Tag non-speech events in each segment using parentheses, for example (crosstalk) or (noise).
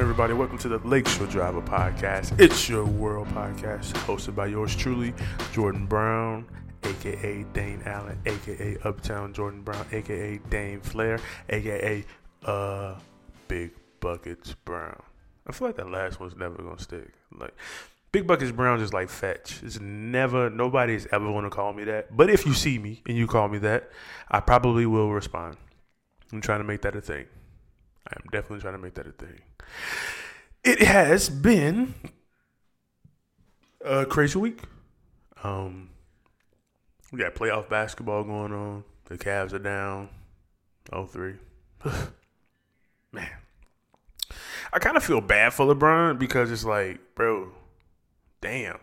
everybody? Welcome to the Lakeshore Driver Podcast. It's your world podcast, hosted by yours truly, Jordan Brown, aka Dane Allen, aka Uptown Jordan Brown, aka Dane Flair, aka uh Big Buckets Brown. I feel like that last one's never gonna stick. Like Big Buckets Brown is like fetch. It's never nobody's ever gonna call me that. But if you see me and you call me that, I probably will respond. I'm trying to make that a thing. I'm definitely trying to make that a thing. It has been a crazy week. Um, we got playoff basketball going on. The Cavs are down 0-3. (sighs) Man. I kind of feel bad for LeBron because it's like, bro, damn.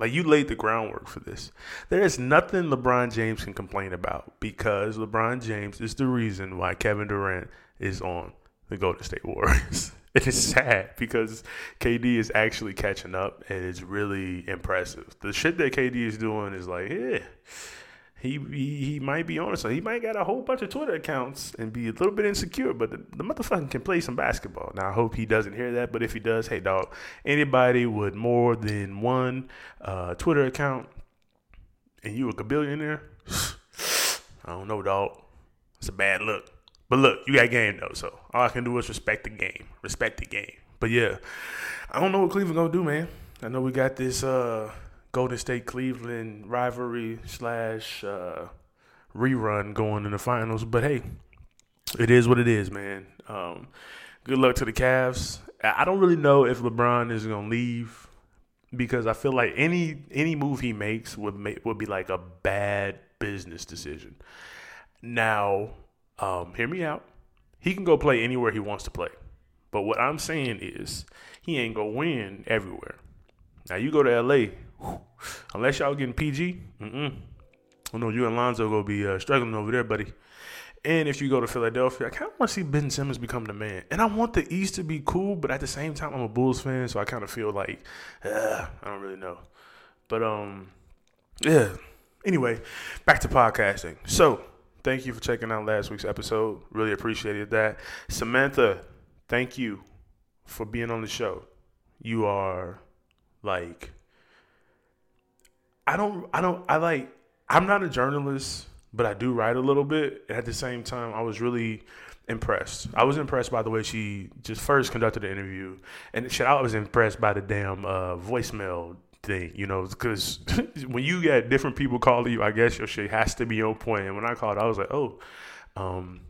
Like you laid the groundwork for this. There is nothing LeBron James can complain about because LeBron James is the reason why Kevin Durant is on the Golden State Warriors. (laughs) it is sad because KD is actually catching up and it's really impressive. The shit that KD is doing is like, yeah, he he, he might be on it. So he might got a whole bunch of Twitter accounts and be a little bit insecure, but the, the motherfucker can play some basketball. Now I hope he doesn't hear that, but if he does, hey dog, anybody with more than one uh, Twitter account and you a billionaire, (sighs) I don't know, dog. It's a bad look. But look, you got game though, so all I can do is respect the game. Respect the game. But yeah, I don't know what Cleveland gonna do, man. I know we got this uh, Golden State Cleveland rivalry slash uh, rerun going in the finals, but hey, it is what it is, man. Um, good luck to the Cavs. I don't really know if LeBron is gonna leave because I feel like any any move he makes would make would be like a bad business decision. Now, um, hear me out. He can go play anywhere he wants to play. But what I'm saying is, he ain't gonna win everywhere. Now you go to LA, whew, unless y'all getting PG, mm-mm. I know you and Lonzo gonna be uh, struggling over there, buddy. And if you go to Philadelphia, I kind of want to see Ben Simmons become the man. And I want the East to be cool, but at the same time, I'm a Bulls fan, so I kind of feel like uh, I don't really know. But um, yeah. Anyway, back to podcasting. So thank you for checking out last week's episode. Really appreciated that. Samantha, thank you for being on the show. You are like I don't I don't I like I'm not a journalist, but I do write a little bit. And at the same time, I was really impressed. I was impressed by the way she just first conducted the interview, and shit, I was impressed by the damn uh, voicemail thing, you know, because (laughs) when you get different people calling you, I guess your shit has to be on point. And when I called, I was like, oh, um,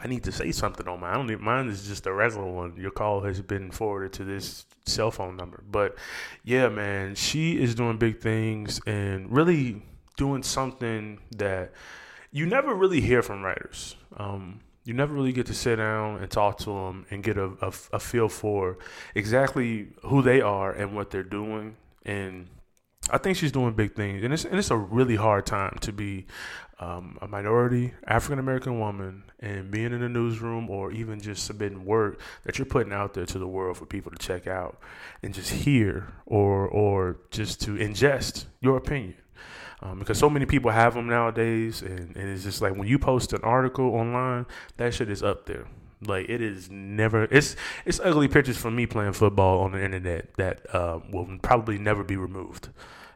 I need to say something on mine. I don't need mine is just a regular one. Your call has been forwarded to this cell phone number. But yeah, man, she is doing big things and really doing something that you never really hear from writers. Um, you never really get to sit down and talk to them and get a, a, a feel for exactly who they are and what they're doing and I think she's doing big things, and it's and it's a really hard time to be um, a minority African American woman and being in a newsroom or even just submitting work that you're putting out there to the world for people to check out and just hear or or just to ingest your opinion. Um, because so many people have them nowadays, and, and it's just like when you post an article online, that shit is up there. Like it is never. It's it's ugly pictures from me playing football on the internet that uh, will probably never be removed.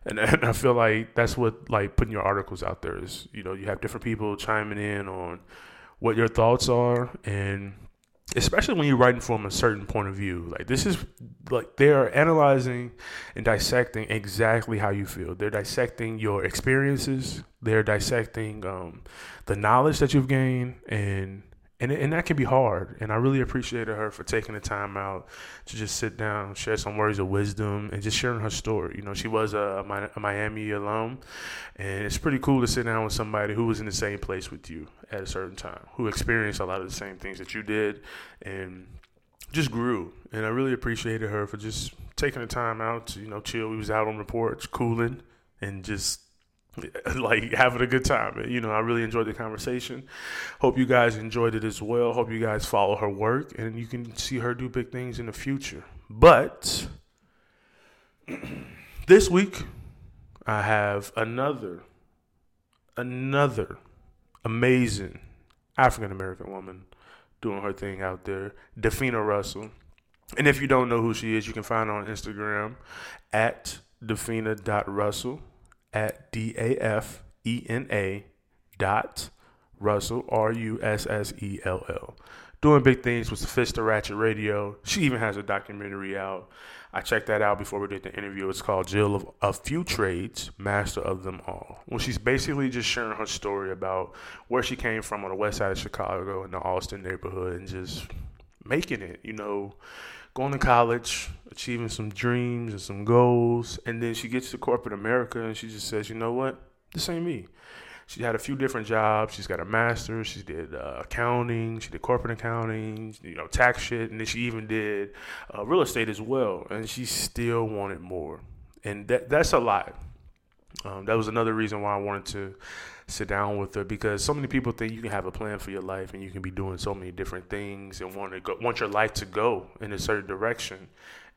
And, (laughs) and I feel like that's what like putting your articles out there is. You know, you have different people chiming in on what your thoughts are, and especially when you're writing from a certain point of view. Like this is like they are analyzing and dissecting exactly how you feel. They're dissecting your experiences. They're dissecting um, the knowledge that you've gained and and and that can be hard. And I really appreciated her for taking the time out to just sit down, share some words of wisdom, and just sharing her story. You know, she was a, a Miami alum, and it's pretty cool to sit down with somebody who was in the same place with you at a certain time, who experienced a lot of the same things that you did, and just grew. And I really appreciated her for just taking the time out to you know chill. We was out on the porch, cooling, and just (laughs) like having a good time. You know, I really enjoyed the conversation. Hope you guys enjoyed it as well. Hope you guys follow her work and you can see her do big things in the future. But (clears throat) this week I have another another amazing African American woman doing her thing out there, Dafina Russell. And if you don't know who she is, you can find her on Instagram at Dafina.Russell at D A F E N A dot Russell R U S S E L L. Doing big things with Sophisticated Ratchet Radio. She even has a documentary out. I checked that out before we did the interview. It's called Jill of a Few Trades, Master of Them All. Well, she's basically just sharing her story about where she came from on the west side of Chicago in the Austin neighborhood and just making it, you know, going to college, achieving some dreams and some goals. And then she gets to corporate America and she just says, you know what? This ain't me. She had a few different jobs. She's got a master's. She did uh, accounting. She did corporate accounting, you know, tax shit. And then she even did uh, real estate as well. And she still wanted more. And that that's a lot. Um, that was another reason why I wanted to sit down with her because so many people think you can have a plan for your life and you can be doing so many different things and want to go, want your life to go in a certain direction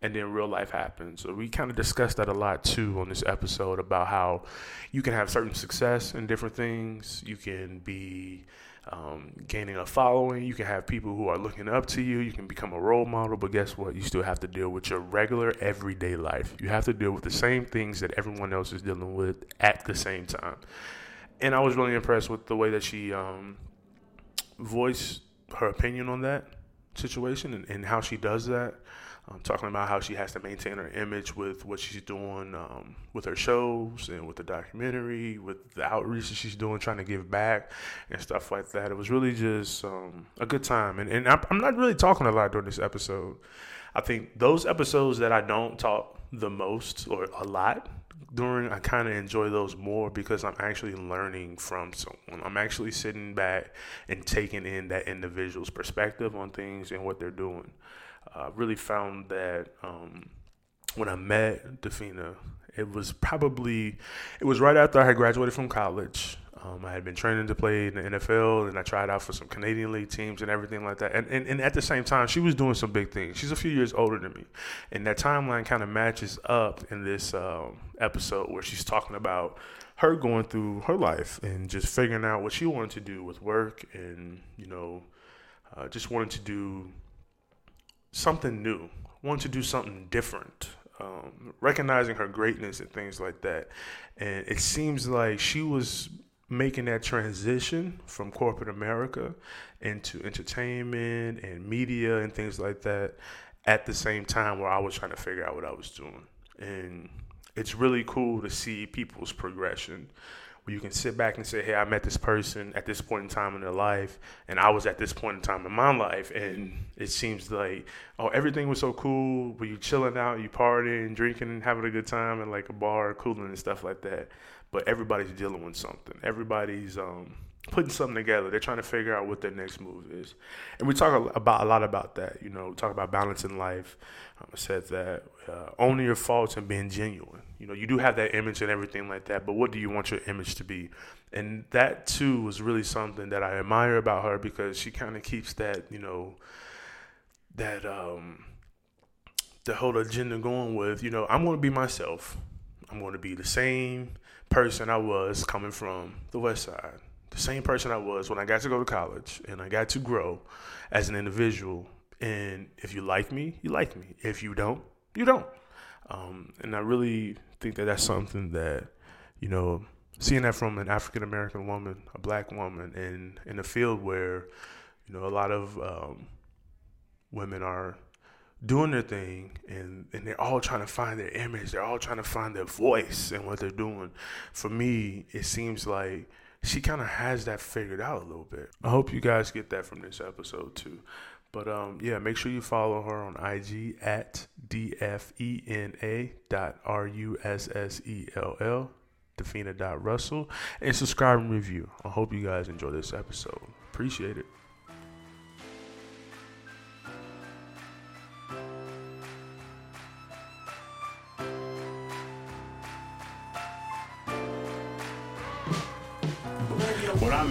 and then real life happens. So we kind of discussed that a lot too on this episode about how you can have certain success in different things. You can be um, gaining a following. You can have people who are looking up to you. You can become a role model, but guess what? You still have to deal with your regular everyday life. You have to deal with the same things that everyone else is dealing with at the same time and I was really impressed with the way that she um, voiced her opinion on that situation and, and how she does that. Um, talking about how she has to maintain her image with what she's doing um, with her shows and with the documentary, with the outreach that she's doing, trying to give back and stuff like that. It was really just um, a good time. And, and I'm not really talking a lot during this episode. I think those episodes that I don't talk the most or a lot during I kind of enjoy those more because I'm actually learning from someone. I'm actually sitting back and taking in that individual's perspective on things and what they're doing. Uh, really found that um, when I met Dafina, it was probably it was right after I had graduated from college. Um, I had been training to play in the NFL, and I tried out for some Canadian League teams and everything like that. And, and, and at the same time, she was doing some big things. She's a few years older than me, and that timeline kind of matches up in this um, episode where she's talking about her going through her life and just figuring out what she wanted to do with work, and you know, uh, just wanted to do something new, wanted to do something different. Um, recognizing her greatness and things like that. And it seems like she was making that transition from corporate America into entertainment and media and things like that at the same time where I was trying to figure out what I was doing. And it's really cool to see people's progression where you can sit back and say, Hey, I met this person at this point in time in their life, and I was at this point in time in my life. And it seems like, oh, everything was so cool. Were you chilling out, you partying, drinking, having a good time at like a bar, cooling and stuff like that but everybody's dealing with something. Everybody's um, putting something together. They're trying to figure out what their next move is, and we talk about a lot about that. You know, talk about balancing life. I said that uh, owning your faults and being genuine. You know, you do have that image and everything like that, but what do you want your image to be? And that too was really something that I admire about her because she kind of keeps that, you know, that um, the whole agenda going with. You know, I'm going to be myself. I'm going to be the same person I was coming from the West Side, the same person I was when I got to go to college and I got to grow as an individual. And if you like me, you like me. If you don't, you don't. Um, and I really think that that's something that, you know, seeing that from an African American woman, a black woman, in in a field where, you know, a lot of um, women are doing their thing and, and they're all trying to find their image. They're all trying to find their voice and what they're doing. For me, it seems like she kind of has that figured out a little bit. I hope you guys get that from this episode too. But um, yeah, make sure you follow her on IG at dfena dot r u s s e l l Dafina dot Russell and subscribe and review. I hope you guys enjoy this episode. Appreciate it.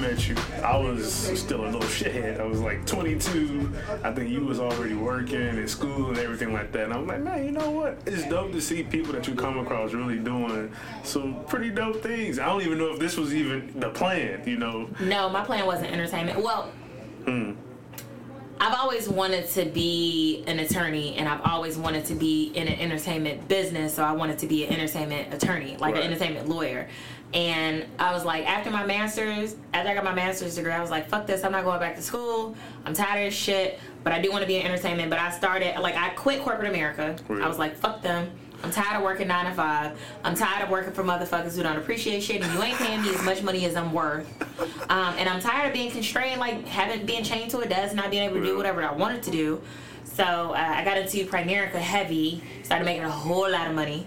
Met you, I was still a little (laughs) shithead. I was like 22. I think you was already working in school and everything like that. And I'm like, man, you know what? It's dope to see people that you come across really doing some pretty dope things. I don't even know if this was even the plan, you know? No, my plan wasn't entertainment. Well, hmm. I've always wanted to be an attorney, and I've always wanted to be in an entertainment business. So I wanted to be an entertainment attorney, like Right. an entertainment lawyer. And I was like, after my master's, after I got my master's degree, I was like, fuck this, I'm not going back to school. I'm tired of shit, but I do want to be in entertainment. But I started, like, I quit corporate America. Really? I was like, fuck them. I'm tired of working nine to five. I'm tired of working for motherfuckers who don't appreciate shit, and you ain't paying me as much money as I'm worth. Um, and I'm tired of being constrained, like having being chained to a desk, not being able to do whatever I wanted to do. So uh, I got into Primerica heavy, started making a whole lot of money.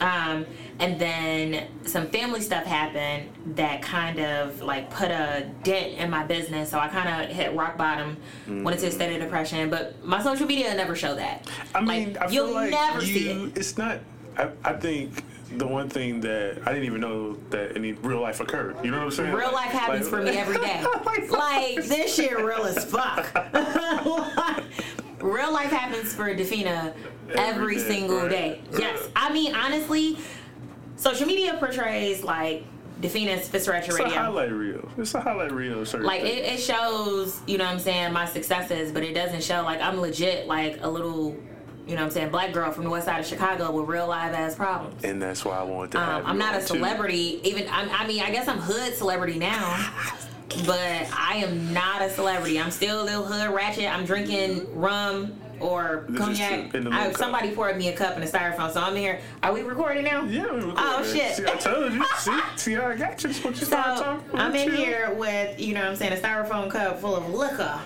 Um, and then some family stuff happened that kind of like put a dent in my business. So I kind of hit rock bottom, went into a state of depression. But my social media never show that. I mean, Like, I feel you'll like never you, see it. It's not. I, I think the one thing that I didn't even know that any real life occurred. You know what I'm saying? Real life happens Like- for me every day. (laughs) like this shit real as fuck. (laughs) real life happens for Defina every, Every day, single right. day. Yes. I mean honestly, social media portrays like Defina's Fist Ratchet It's a Radio. highlight reel. It's a highlight reel. certain Like it, it shows, you know what I'm saying, my successes, but it doesn't show like I'm legit like a little, you know what I'm saying, black girl from the west side of Chicago with real live ass problems. and that's why I want to have Um, I'm not a on, too. celebrity. Even I'm, I mean, I guess I'm hood celebrity now, but I am not a celebrity. I'm still a little hood ratchet. I'm drinking rum or This cognac. in I, cup. somebody poured me a cup in a styrofoam, so I'm here. Are we recording now? Yeah, we recording. Oh, shit. See, I told you. see, see I got you. Just what you So talking. I'm in Chill. here with, you know what I'm saying, a styrofoam cup full of liquor.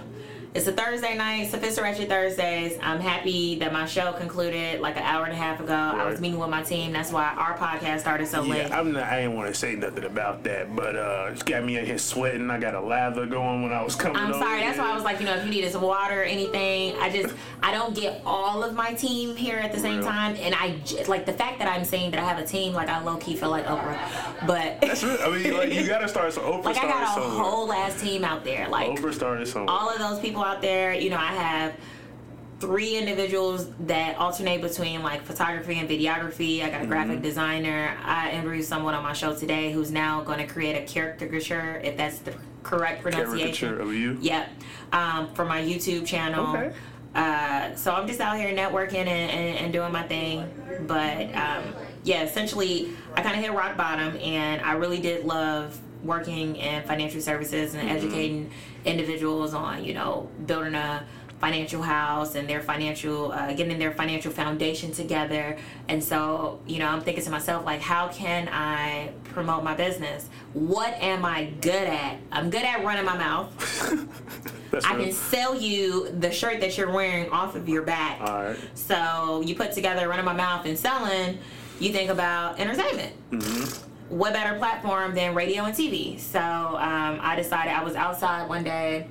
It's a Thursday night, Sophisticated Thursdays. I'm happy that my show concluded like an hour and a half ago. I was meeting with my team. That's why our podcast started so late. Yeah, I'm not. I didn't want to say nothing about that, but uh, it's got me in here sweating. I got a lather going when I was coming. I'm sorry. That's why I was like, you know, if you needed some water or anything, I just I don't get all of my team here at the same Real. time, and I j- like the fact that I'm saying that I have a team. Like I low key feel like Oprah, but That's real. I mean, like you gotta start. So (laughs) Oprah like I got a somewhere. whole ass team out there. Like Oprah started somewhere. all of those people out there, you know, I have three individuals that alternate between like photography and videography. I got a graphic Mm-hmm. designer. I interviewed someone on my show today who's now going to create a caricature, if that's the correct pronunciation. Caricature of you. Yep. Um, for my YouTube channel. Okay. Uh, so I'm just out here networking and, and, and doing my thing. But um, yeah, essentially, I kind of hit rock bottom, and I really did love working in financial services and educating individuals on, you know, building a financial house and their financial uh, getting their financial foundation together and so you know i'm thinking to myself like how can i promote my business what am i good at i'm good at running my mouth (laughs) That's I real. can sell you the shirt that you're wearing off of your back. All right. So you put together running my mouth and selling, you think about entertainment. Mm-hmm. What better platform than radio and TV? So um, I decided I was outside one day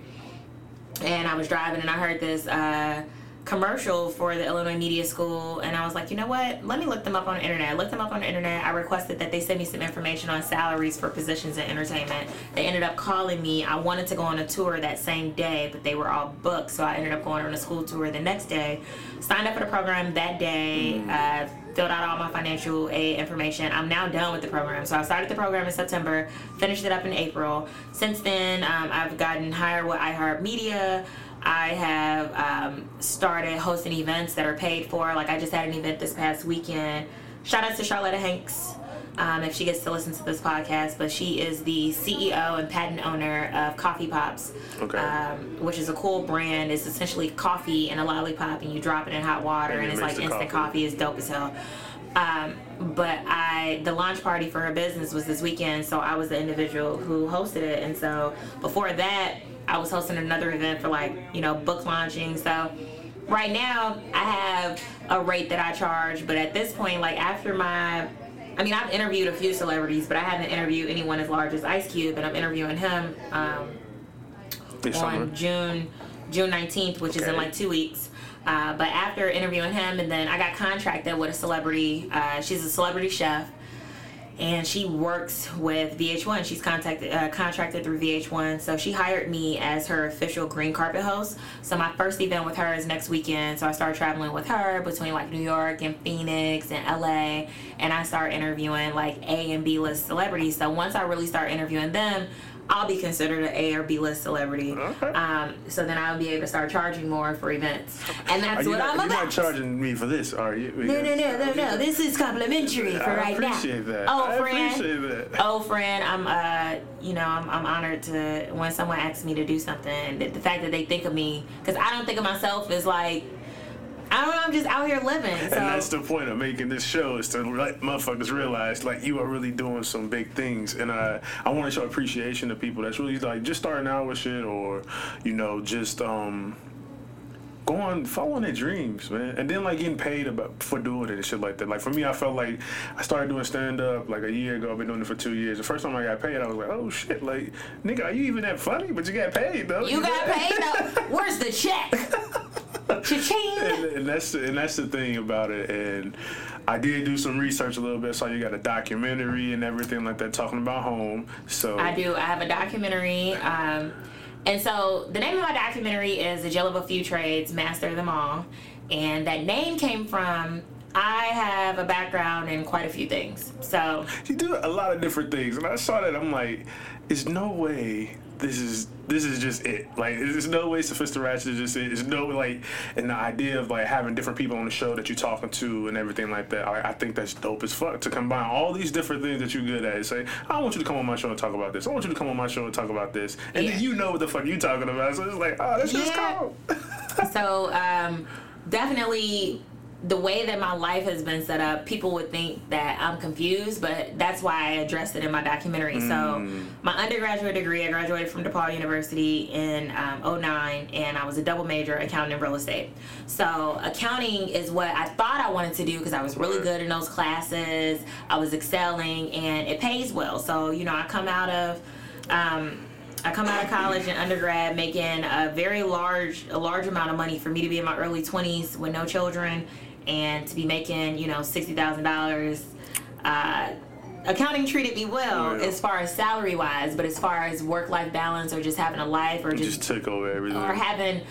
and I was driving and I heard this uh, commercial for the Illinois Media School and I was like, you know what? Let me look them up on the internet. I looked them up on the internet. I requested that they send me some information on salaries for positions in entertainment. They ended up calling me. I wanted to go on a tour that same day, but they were all booked, so I ended up going on a school tour the next day. Signed up for the program that day. Uh, filled out all my financial aid information. I'm now done with the program. So I started the program in September, finished it up in April. Since then, um, I've gotten hired with iHeartMedia. I have um, started hosting events that are paid for. Like I just had an event this past weekend. Shout out to Charlotta Hanks. Um, if she gets to listen to this podcast, but she is the CEO and patent owner of Coffee Pops, Okay. um, which is a cool brand. It's essentially coffee and a lollipop, and you drop it in hot water, And and, it it's like instant coffee. coffee. It's dope as hell. Um, but I, the launch party for her business was this weekend, so I was the individual who hosted it, and so before that, I was hosting another event for like you know book launching. So right now, I have a rate that I charge, but at this point, like after my I mean, I've interviewed a few celebrities, but I haven't interviewed anyone as large as Ice Cube, and I'm interviewing him um, This summer. on June June 19th, which is in like two weeks. Uh, but after interviewing him, and then I got contracted with a celebrity. Uh, she's a celebrity chef, and she works with VH1. She's contacted uh, contracted through VH1, so she hired me as her official green carpet host. So my first event with her is next weekend. So I start traveling with her between like New York and Phoenix and LA, and I start interviewing like A and B list celebrities. So once I really start interviewing them. I'll be considered an A or B list celebrity. Okay. Um, so then I'll be able to start charging more for events, and that's what not, I'm you're about. not charging me for this, are you? no, no, no, no, no. This is complimentary for I right now. I appreciate that. Oh, I friend. Oh, friend, I'm uh, you know, I'm, I'm honored to when someone asks me to do something. The fact that they think of me, because I don't think of myself as like, I don't know, I'm just out here living. So And that's the point of making this show is to let motherfuckers realize like you are really doing some big things, and uh, I want to show appreciation to people that's really like just starting out with shit, or you know just um going following their dreams, man, and then like getting paid about for doing it and shit like that. Like for me, I felt like I started doing stand up like a year ago. I've been doing it for two years. The first time I got paid, I was like, oh shit, like nigga, are you even that funny? But you got paid though. you got (laughs) paid. though. Where's the check? (laughs) Cha-ching. and, and that's and that's the thing about it. And I did do some research a little bit. So you got a documentary and everything like that talking about home. So I do. I have a documentary. Um, and so the name of my documentary is The Jill of a Few Trades, Master of Them All. And that name came from I have a background in quite a few things. So you do a lot of different things, and I saw that. I'm like, there's no way this is this is just it. Like, there's no way Sophisticated Ratchet is just it. There's no like, and the idea of like having different people on the show that you're talking to and everything like that. I, I think that's dope as fuck to combine all these different things that you're good at. And say, I want you to come on my show and talk about this. I want you to come on my show and talk about this, and Yeah. then you know what the fuck you're talking about. So it's like, oh, that's just Yeah. cool. (laughs) so um, definitely the way that my life has been set up, people would think that I'm confused, but that's why I addressed it in my documentary. So my undergraduate degree, I graduated from DePaul University in um, 09, and I was a double major, accounting and real estate. So accounting is what I thought I wanted to do because I was really good in those classes. I was excelling, and it pays well. So you know, I come out of um, I come out of college and undergrad making a very large a large amount of money for me to be in my early 20s with no children and to be making you know sixty thousand dollars. Uh, accounting treated me well Yeah. as far as salary wise, but as far as work life balance or just having a life or just just took over everything. or having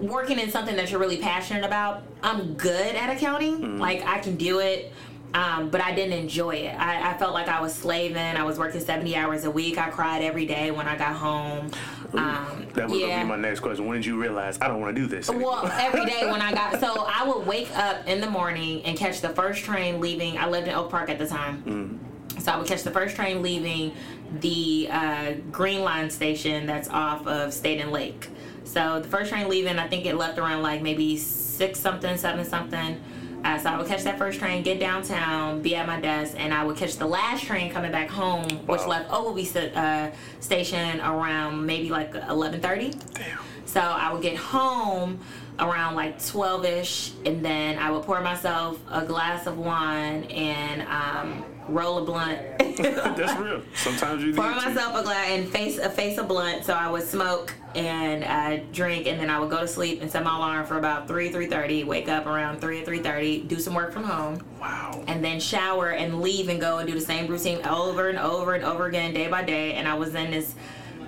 working in something that you're really passionate about. I'm good at accounting. Like I can do it. Um, but I didn't enjoy it. I, I felt like I was slaving. I was working 70 hours a week. I cried every day when I got home. Um, that was yeah. gonna be my next question. When did you realize I don't want to do this? anymore? Well, every day when I got (laughs) so I would wake up in the morning and catch the first train leaving. I lived in Oak Park at the time, so I would catch the first train leaving the uh, Green Line station that's off of State and Lake. So the first train leaving, I think it left around like maybe six something, seven something. Uh, so I would catch that first train, get downtown, be at my desk, and I would catch the last train coming back home, which left Ogilvie uh, station around maybe like eleven thirty. Damn. So I would get home around like 12 ish, and then I would pour myself a glass of wine and um, roll a blunt. (laughs) That's real. Sometimes you (laughs) need pour to. myself a glass and face a face a blunt. So I would smoke and uh, drink, and then I would go to sleep and set my alarm for about 3 3:30. Wake up around 3 or 3:30, do some work from home. Wow. and then shower and leave and go and do the same routine over and over and over again day by day. And i was in this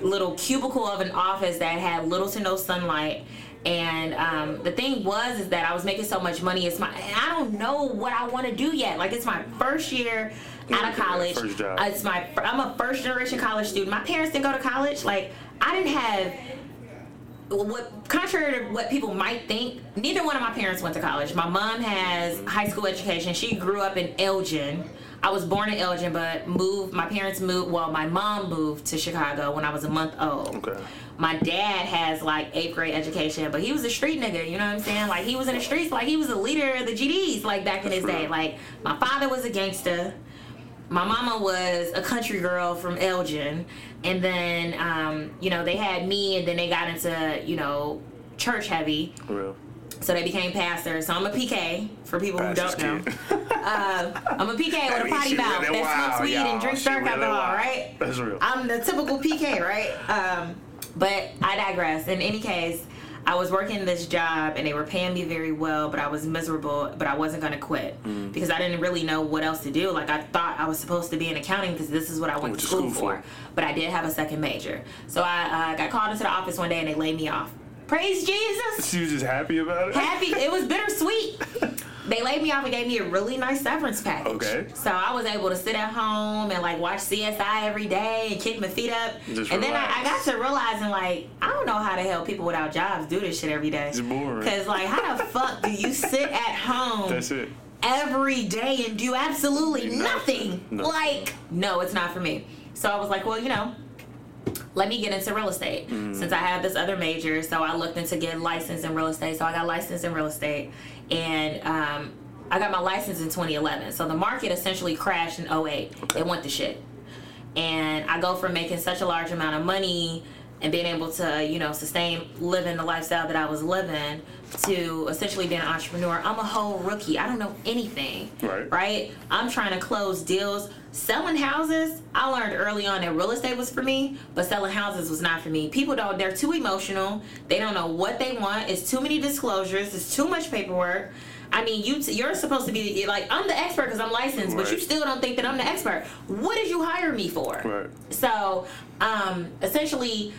little cubicle of an office that had little to no sunlight. And um, the thing was is that i was making so much money. It's my I don't know what i want to do yet. Like it's my first year out of college. first job. it's my i'm a first generation college student. My parents didn't go to college. Like i didn't have what contrary to what people might think, neither one of my parents went to college. My mom has high school education. She grew up in Elgin. I was born in Elgin, but moved. My parents moved. Well, my mom moved to Chicago when I was a month old. Okay. My dad has like eighth grade education, but he was a street nigga. You know what I'm saying? Like he was in the streets. Like he was a leader of the GDs. Like back in his day. Like my father was a gangster my mama was a country girl from Elgin, and then um, you know they had me, and then they got into you know church heavy, Real. so they became pastors. So I'm a PK for people who don't know. Uh, I'm a PK I with a potty mouth really that wild, smokes weed y'all. and drinks dark really alcohol, wild. right? That's real. I'm the typical PK, right? Um, but I digress. In any case, I was working this job and they were paying me very well, but I was miserable. But I wasn't gonna quit Mm. because I didn't really know what else to do. Like I thought I was supposed to be in accounting because this is what I went to to school, school for. for. But I did have a second major, so I uh, got called into the office one day and they laid me off. Praise Jesus She was just happy about it. happy. It was bittersweet (laughs) they laid me off and gave me a really nice severance package. Okay. So I was able to sit at home and like watch CSI every day and kick my feet up. Just and then I, I got to realizing like I don't know how the hell people without jobs do this shit every day. It's boring. Cause like how the (laughs) fuck do you sit at home That's it. every day and do absolutely nothing? Nothing. No. Like no, it's not for me. So I was like, well, you know, let me get into real estate Mm-hmm. since I have this other major. So I looked into getting licensed in real estate. So I got licensed in real estate, and um, I got my license in 2011. So the market essentially crashed in 08. It went to shit, and I go from making such a large amount of money and being able to, you know, sustain living the lifestyle that I was living to essentially being an entrepreneur. I'm a whole rookie. I don't know anything. Right. Right? I'm trying to close deals. Selling houses, I learned early on that real estate was for me, but selling houses was not for me. People don't, they're too emotional. They don't know what they want. It's too many disclosures. It's too much paperwork. I mean, you you're supposed to be like I'm the expert because I'm licensed, but you still don't think that I'm the expert. What did you hire me for? Right. So, um, essentially,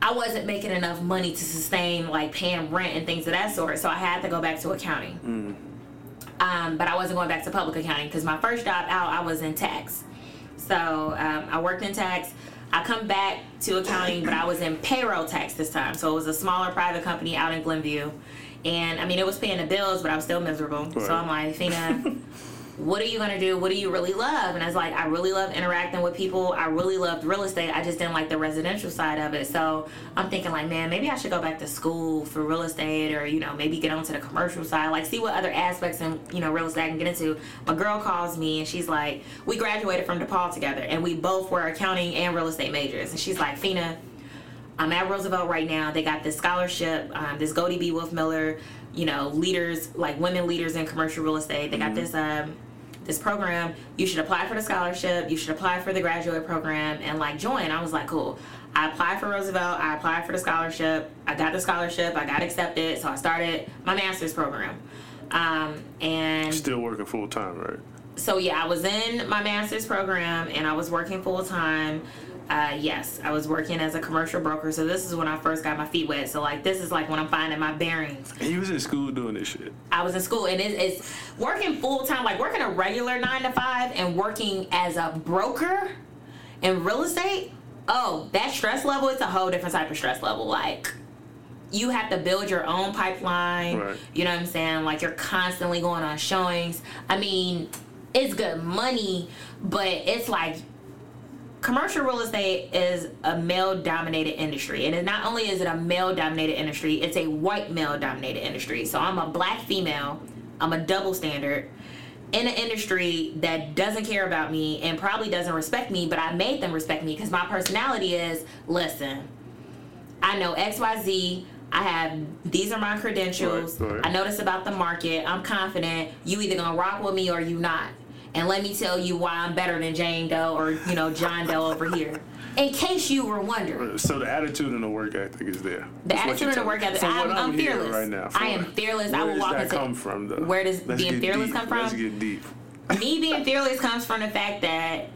I wasn't making enough money to sustain like paying rent and things of that sort. So I had to go back to accounting. Um, but I wasn't going back to public accounting because my first job out, I was in tax. So um, I worked in tax. I come back to accounting, but I was in payroll tax this time. So it was a smaller private company out in Glenview. And I mean, it was paying the bills, but I was still miserable. Right. So I'm like, Fina, (laughs) what are you gonna do? What do you really love? And I was like, I really love interacting with people. I really loved real estate. I just didn't like the residential side of it. So I'm thinking like, man, maybe I should go back to school for real estate, or you know, maybe get onto the commercial side, like see what other aspects in you know real estate I can get into. My girl calls me and she's like, we graduated from DePaul together, and we both were accounting and real estate majors. And she's like, Fina, I'm at Roosevelt right now. They got this scholarship, um, this Goldie B. Wolfe Miller, you know, leaders like women leaders in commercial real estate. They got this um, this program. You should apply for the scholarship. You should apply for the graduate program and like join. I was like, cool. I applied for Roosevelt. I applied for the scholarship. I got the scholarship. I got accepted. So I started my master's program. Um, and Still working full time, right? so yeah, I was in my master's program and I was working full time. Uh, yes, I was working as a commercial broker. So this is when I first got my feet wet. So like this is like when I'm finding my bearings. And you was in school doing this shit. I was in school and it, it's working full time, like working a regular nine to five and working as a broker in real estate. Oh, that stress level is a whole different type of stress level. Like you have to build your own pipeline. Right. You know what I'm saying? Like you're constantly going on showings. I mean, it's good money, but it's like commercial real estate is a male dominated industry and it not only is it a male dominated industry it's a white male dominated industry so i'm a black female i'm a double standard in an industry that doesn't care about me and probably doesn't respect me but i made them respect me because my personality is listen I know XYZ. I have these are my credentials. Right, right. I know this about the market. I'm confident. You either gonna rock with me or you not. And let me tell you why I'm better than Jane Doe or you know John Doe over here. In case you were wondering, So the attitude and the work ethic is there. the That's attitude and the work ethic. I'm, I'm hearing fearless. right now. I am fearless. Where I will does walk that into. come from, though? Where does Let's being fearless deep. come from? Let's get deep. me being fearless comes from the fact that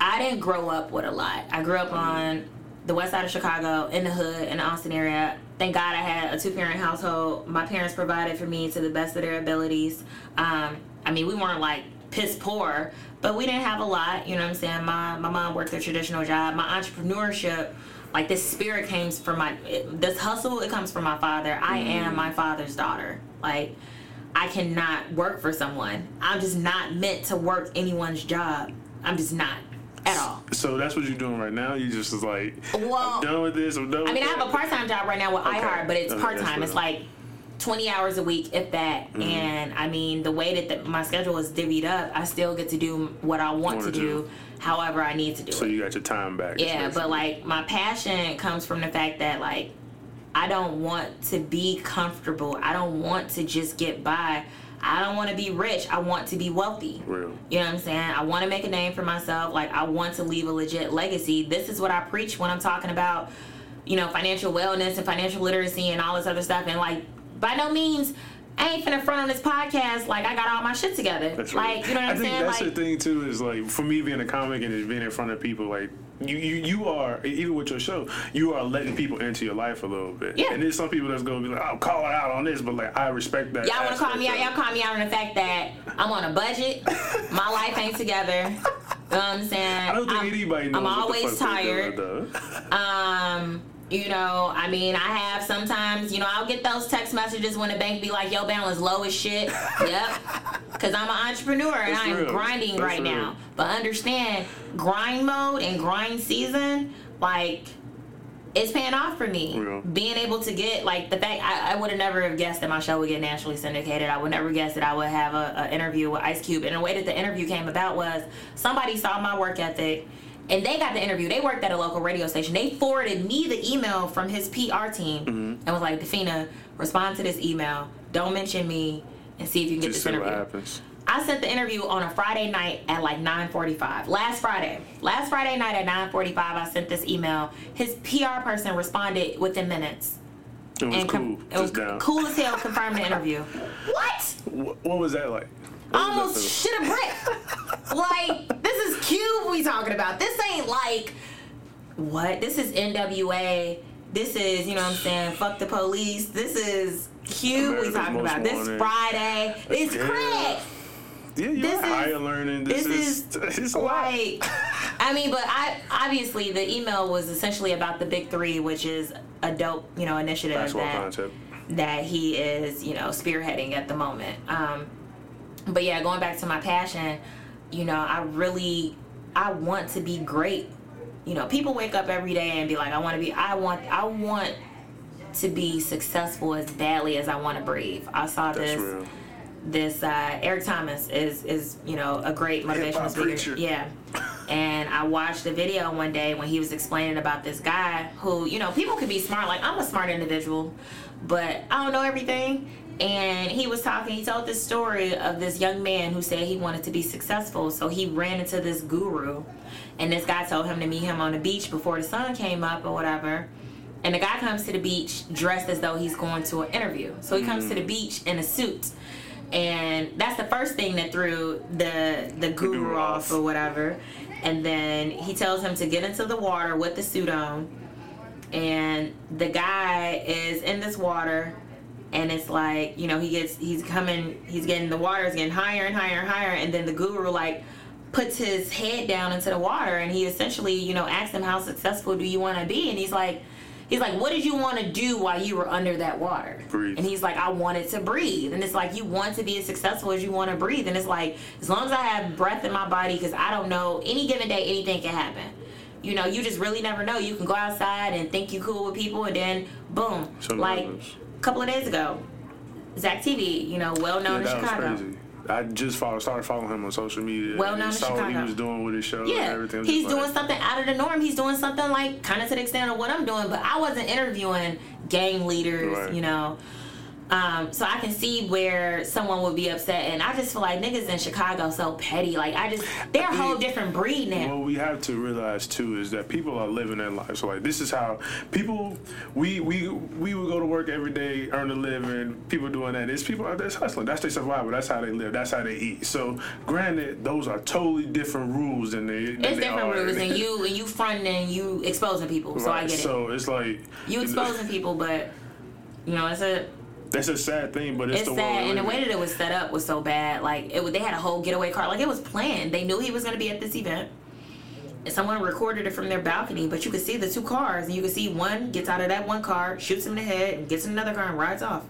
I didn't grow up with a lot. I grew up on the west side of Chicago, in the hood, in the Austin area. Thank God I had a two parent household. My parents provided for me to the best of their abilities. Um, I mean, we weren't like piss poor, but we didn't have a lot. You know what I'm saying? My, my mom worked a traditional job. My entrepreneurship, like this spirit came from my, it, this hustle, it comes from my father. I mm-hmm. am my father's daughter. Like, I cannot work for someone. I'm just not meant to work anyone's job. I'm just not at all. So that's what you're doing right now. You just is like, Well, I'm done with this. I'm done. I mean, I have a part time job right now with Okay. iHeart, but it's Okay, part-time. It's like 20 hours a week, if that. Mm-hmm. And I mean, the way that the, my schedule is divvied up, I still get to do what I want to do, do. however I need to do So it. you got your time back. Yeah, but like my passion comes from the fact that like I don't want to be comfortable. I don't want to just get by. I don't want to be rich. I want to be wealthy. Real. You know what I'm saying? I want to make a name for myself. Like I want to leave a legit legacy. This is what I preach when I'm talking about, you know, financial wellness and financial literacy and all this other stuff. And like, by no means I ain't finna front on this podcast like I got all my shit together. That's like right. you know what I I'm think saying? that's Like the thing too. Is like for me being a comic and being in front of people, like you, you, you are even with your show, you are letting people into your life a little bit. Yeah. And there's some people that's gonna be like, "I'll call it out on this," but like I respect that. Y'all want to call me out? Y'all call me out on the fact that I'm on a budget. My life ain't together. You know what I'm saying? I don't think I'm, anybody knows I'm what the always fuck tired. doing. Um, you know, I mean, I have sometimes, you know, I'll get those text messages when the bank be like, yo, balance low as shit." (laughs) yep, because I'm an entrepreneur and That's I'm real. grinding That's right real. now. But understand, grind mode and grind season, like. It's paying off for me. Real. Being able to get like the fact I, I would have never have guessed that my show would get nationally syndicated. I would never guess that I would have a, a interview with Ice Cube. And the way that the interview came about was somebody saw my work ethic and they got the interview. They worked at a local radio station. They forwarded me the email from his PR team Mm-hmm. and was like, Defina, respond to this email. Don't mention me and see if you can get Just this see what interview. happens. I sent the interview on a Friday night at like 9:45. Last Friday. Last Friday night at 9:45, I sent this email. His PR person responded within minutes. It was and cool. com- it Just was down. cool as hell confirmed the interview. (laughs) What, what was that like? What I was almost shit a brick. like, this is Cube we talking about. This ain't like what? This is NWA. This is, you know what I'm saying, fuck the police. This is Cube we talking about. This Friday. It's Yeah. crack. Yeah, you This are is- higher learning. This, this is, (laughs) lot. Like, I mean, but I obviously the email was essentially about the big three, which is a dope, you know, initiative that concept. that he is, you know, spearheading at the moment. Um, but yeah, going back to my passion, you know, I really, I want to be great. You know, people wake up every day and be like, I want to be, I want, I want to be successful as badly as I want to breathe. I saw That's this real. this uh, Eric Thomas is is you know a great motivational speaker. preacher. Yeah, and I watched a video one day when he was explaining about this guy who you know people could be smart. Like I'm a smart individual, but I don't know everything. And he was talking. He told this story of this young man who said he wanted to be successful, so he ran into this guru, and this guy told him to meet him on the beach before the sun came up or whatever. And the guy comes to the beach dressed as though he's going to an interview. So he comes to the mm-hmm. beach in a suit. And that's the first thing that threw the the guru, off. or whatever. And then he tells him to get into the water with the suit on. And the guy is in this water and it's like, you know, he gets he's coming he's getting the water is getting higher and higher and higher. And then the guru like puts his head down into the water and he essentially, you know, asks him how successful do you want to be? And he's like he's like what did you want to do while you were under that water? Breathe. and he's like i wanted to breathe. And it's like you want to be as successful as you want to breathe. And it's like as long as i have breath in my body because i don't know any given day anything can happen. You know you just really never know. You can go outside and think you cool with people and then boom like. A couple of days ago Zack TV you know well known Yeah, in chicago crazy. I just follow, started following him on social media. Well known in saw what he Chicago. was doing with his show and Yeah, everything. He's doing like, something out of the norm. He's doing something like kind of to the extent of what I'm doing, but I wasn't interviewing gang leaders, Right. you know. Um, so I can see where someone would be upset, and I just feel like niggas in Chicago so petty. Like I just, they're a whole different breed now. What we have to realize too is that people are living their lives. So like this is how people we we we would go to work every day, earn a living. People doing that. It's people that's hustling. That's their survival. That's how they live. That's how they eat. So granted, those are totally different rules than they. Than it's they different rules, and (laughs) you and you fronting and you exposing people. So I get it. So it's like You exposing people, but you know it's a That's a sad thing, but it's, it's the sad, and the way that it was set up was so bad. Like it, they had a whole getaway car. Like it was planned. They knew he was going to be at this event. And someone recorded it from their balcony, but you could see the two cars, and you could see one gets out of that one car, shoots him in the head, and gets in another car and rides off.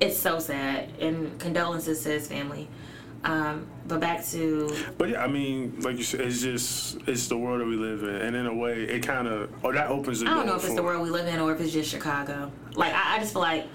It's so sad, and condolences to his family. Um, but back to But yeah, I mean, like you said, it's just it's the world that we live in, and in a way, it kind of or that opens the I don't know if it's the world we live in or if it's just Chicago. Like I, I just feel like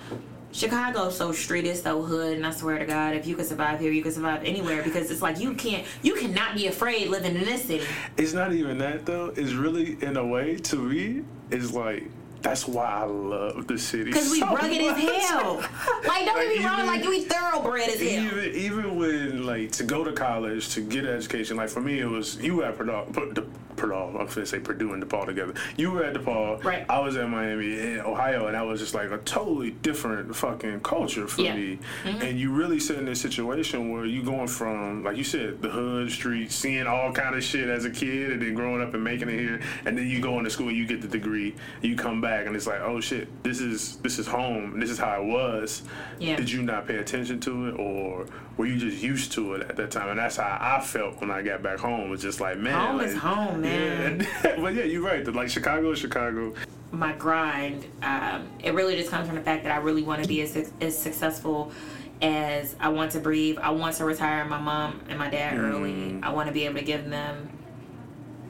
Chicago's so street, it's so hood, and I swear to God, if you could survive here, you could survive anywhere because it's like you can't, you cannot be afraid living in this city. It's not even that though. It's really in a way to me. It's like that's why I love the city. Because we so rugged as hell. (laughs) Like don't get me wrong, like we thoroughbred as hell. Even even when like to go to college to get an education, like for me it was you have produ- put all I'm gonna say Purdue and DePaul together. You were at DePaul, Right. I was at Miami in Ohio, and that was just like a totally different fucking culture for Yeah. me. Mm-hmm. And you really sit in this situation where you going from like you said the hood street, seeing all kind of shit as a kid, and then growing up and making it here, and then you go into school, you get the degree, you come back, and it's like oh shit, this is this is home, this is how it was. Yeah. Did you not pay attention to it, or were you just used to it at that time? And that's how I felt when I got back home. It was just like man, Home like, is home, man. Yeah. (laughs) but yeah, you're right. Like Chicago is Chicago. my grind, um, it really just comes from the fact that I really want to be as, as successful as I want to breathe. I want to retire my mom and my dad early. I want to be able to give them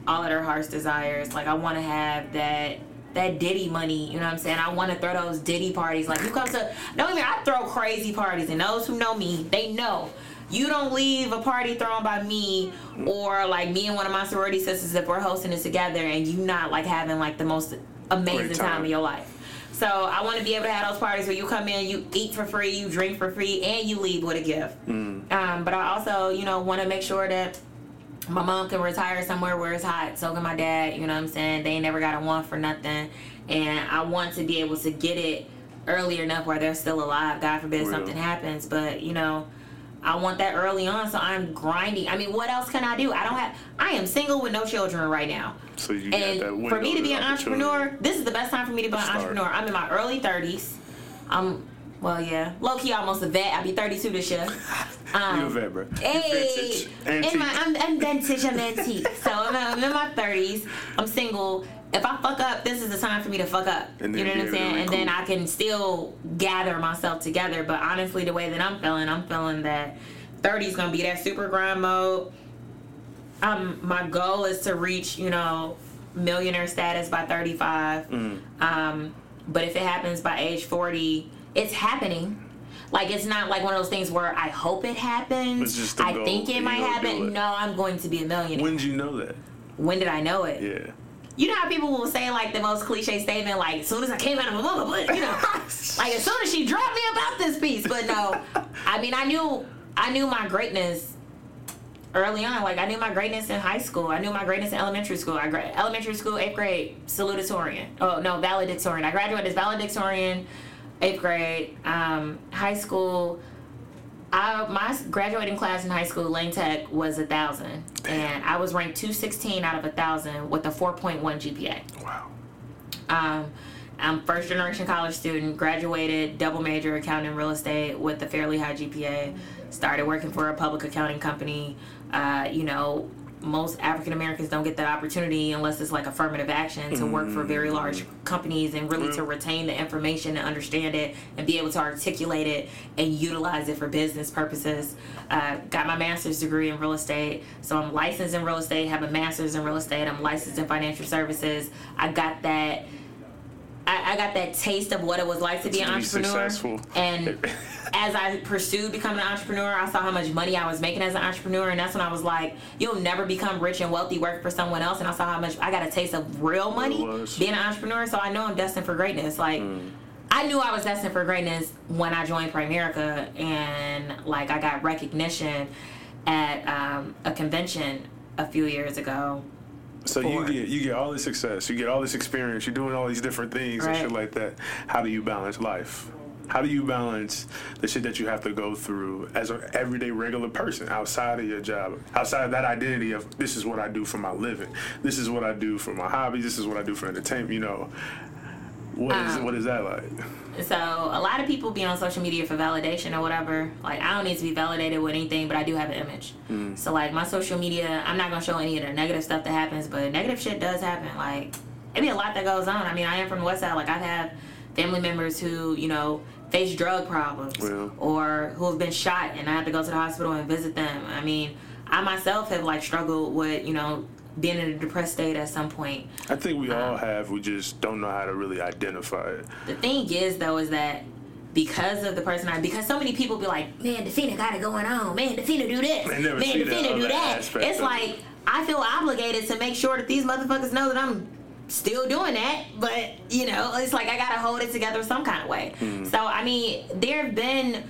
all of their heart's desires. Like I want to have that that Diddy money. You know what I'm saying? I want to throw those Diddy parties. Like you come to, no, I mean I throw crazy parties, and those who know me, they know. You don't leave a party thrown by me or like me and one of my sorority sisters if we're hosting it together and you not like having like the most amazing time. time. of your life. So I want to be able to have those parties where you come in, you eat for free, you drink for free, and you leave with a gift. Um, but I also, you know, want to make sure that my mom can retire somewhere where it's hot. So can my dad. You know what I'm saying? They ain't never got a want for nothing, and I want to be able to get it early enough where they're still alive. God forbid Real. something happens, but you know. I want that early on, so I'm grinding. I mean, what else can I do? I don't have. I am single with no children right now. So you got that And for me to be an entrepreneur, this is the best time for me to be an entrepreneur. I'm in my early 30s. I'm, well, yeah, low key almost a vet. I'll be 32 this year. (laughs) You a Um, vet, bro. Hey, in my, I'm, I'm vintage, I'm antique. So I'm, I'm in my 30s. I'm single. If I fuck up, this is the time for me to fuck up. You know what I'm be able to saying? And then. I can still gather myself together. But honestly, the way that I'm feeling, I'm feeling that 30 is gonna be that super grind mode. Um, my goal is to reach, you know, millionaire status by 35. Mm. Um, but if it happens by age 40, it's happening. Like it's not like one of those things where I hope it happens. It's just the I goal, think it might you do happen. No, I'm going to be a millionaire. When did you know that? when did I know it? Yeah. You know how people will say like the most cliche statement, like as soon as I came out of my mama, but you know, (laughs) like as soon as she dropped me about this piece. But no, I mean I knew I knew my greatness early on. Like I knew my greatness in high school. I knew my greatness in elementary school. I gra- elementary school eighth grade salutatorian. Oh no, valedictorian. I graduated as valedictorian, eighth grade. Um, high school. I, my graduating class in high school, Lane Tech, was a thousand, and I was ranked 216 out of a thousand with a 4.1 GPA. Wow. Um, I'm first generation college student, graduated double major accounting and real estate with a fairly high GPA. Started working for a public accounting company. Uh, you know, most African Americans don't get that opportunity unless it's like affirmative action to work for very large companies and really to retain the information and understand it and be able to articulate it and utilize it for business purposes. Uh, got my master's degree in real estate, so I'm licensed in real estate, have a master's in real estate, I'm licensed in financial services. I got that. I, I got that taste of what it was like to be an be entrepreneur. And (laughs) as I pursued becoming an entrepreneur, I saw how much money I was making as an entrepreneur, and that's when I was like, "You'll never become rich and wealthy working for someone else." And I saw how much I got a taste of real money being an entrepreneur. So I know I'm destined for greatness. Like. Mm. I knew I was destined for greatness when I joined Primerica, and like I got recognition at um, a convention a few years ago. So you get you get all this success, you get all this experience, you're doing all these different things and shit like that. How do you balance life? How do you balance the shit that you have to go through as an everyday regular person outside of your job, outside of that identity of this is what I do for my living, this is what I do for my hobbies, this is what I do for entertainment. You know, what is Um, what is that like? So a lot of people be on social media for validation or whatever. Like I don't need to be validated with anything, but I do have an image. So like my social media, I'm not gonna show any of the negative stuff that happens, but negative shit does happen. Like it be a lot that goes on. I mean, I am from the West Side. Like I've had family members who you know face drug problems Well. or who have been shot, and I have to go to the hospital and visit them. I mean, I myself have like struggled with you know being in a depressed state at some point. I think we all have. We just don't know how to really identify it. The thing is, though, is that because of the person I, because so many people be like, man, Defina got it going on. Man, Defina do this. Man, Defina do that. It's like I feel obligated to make sure that these motherfuckers know that I'm still doing that. But you know, it's like I gotta hold it together some kind of way. Hmm. So I mean, there have been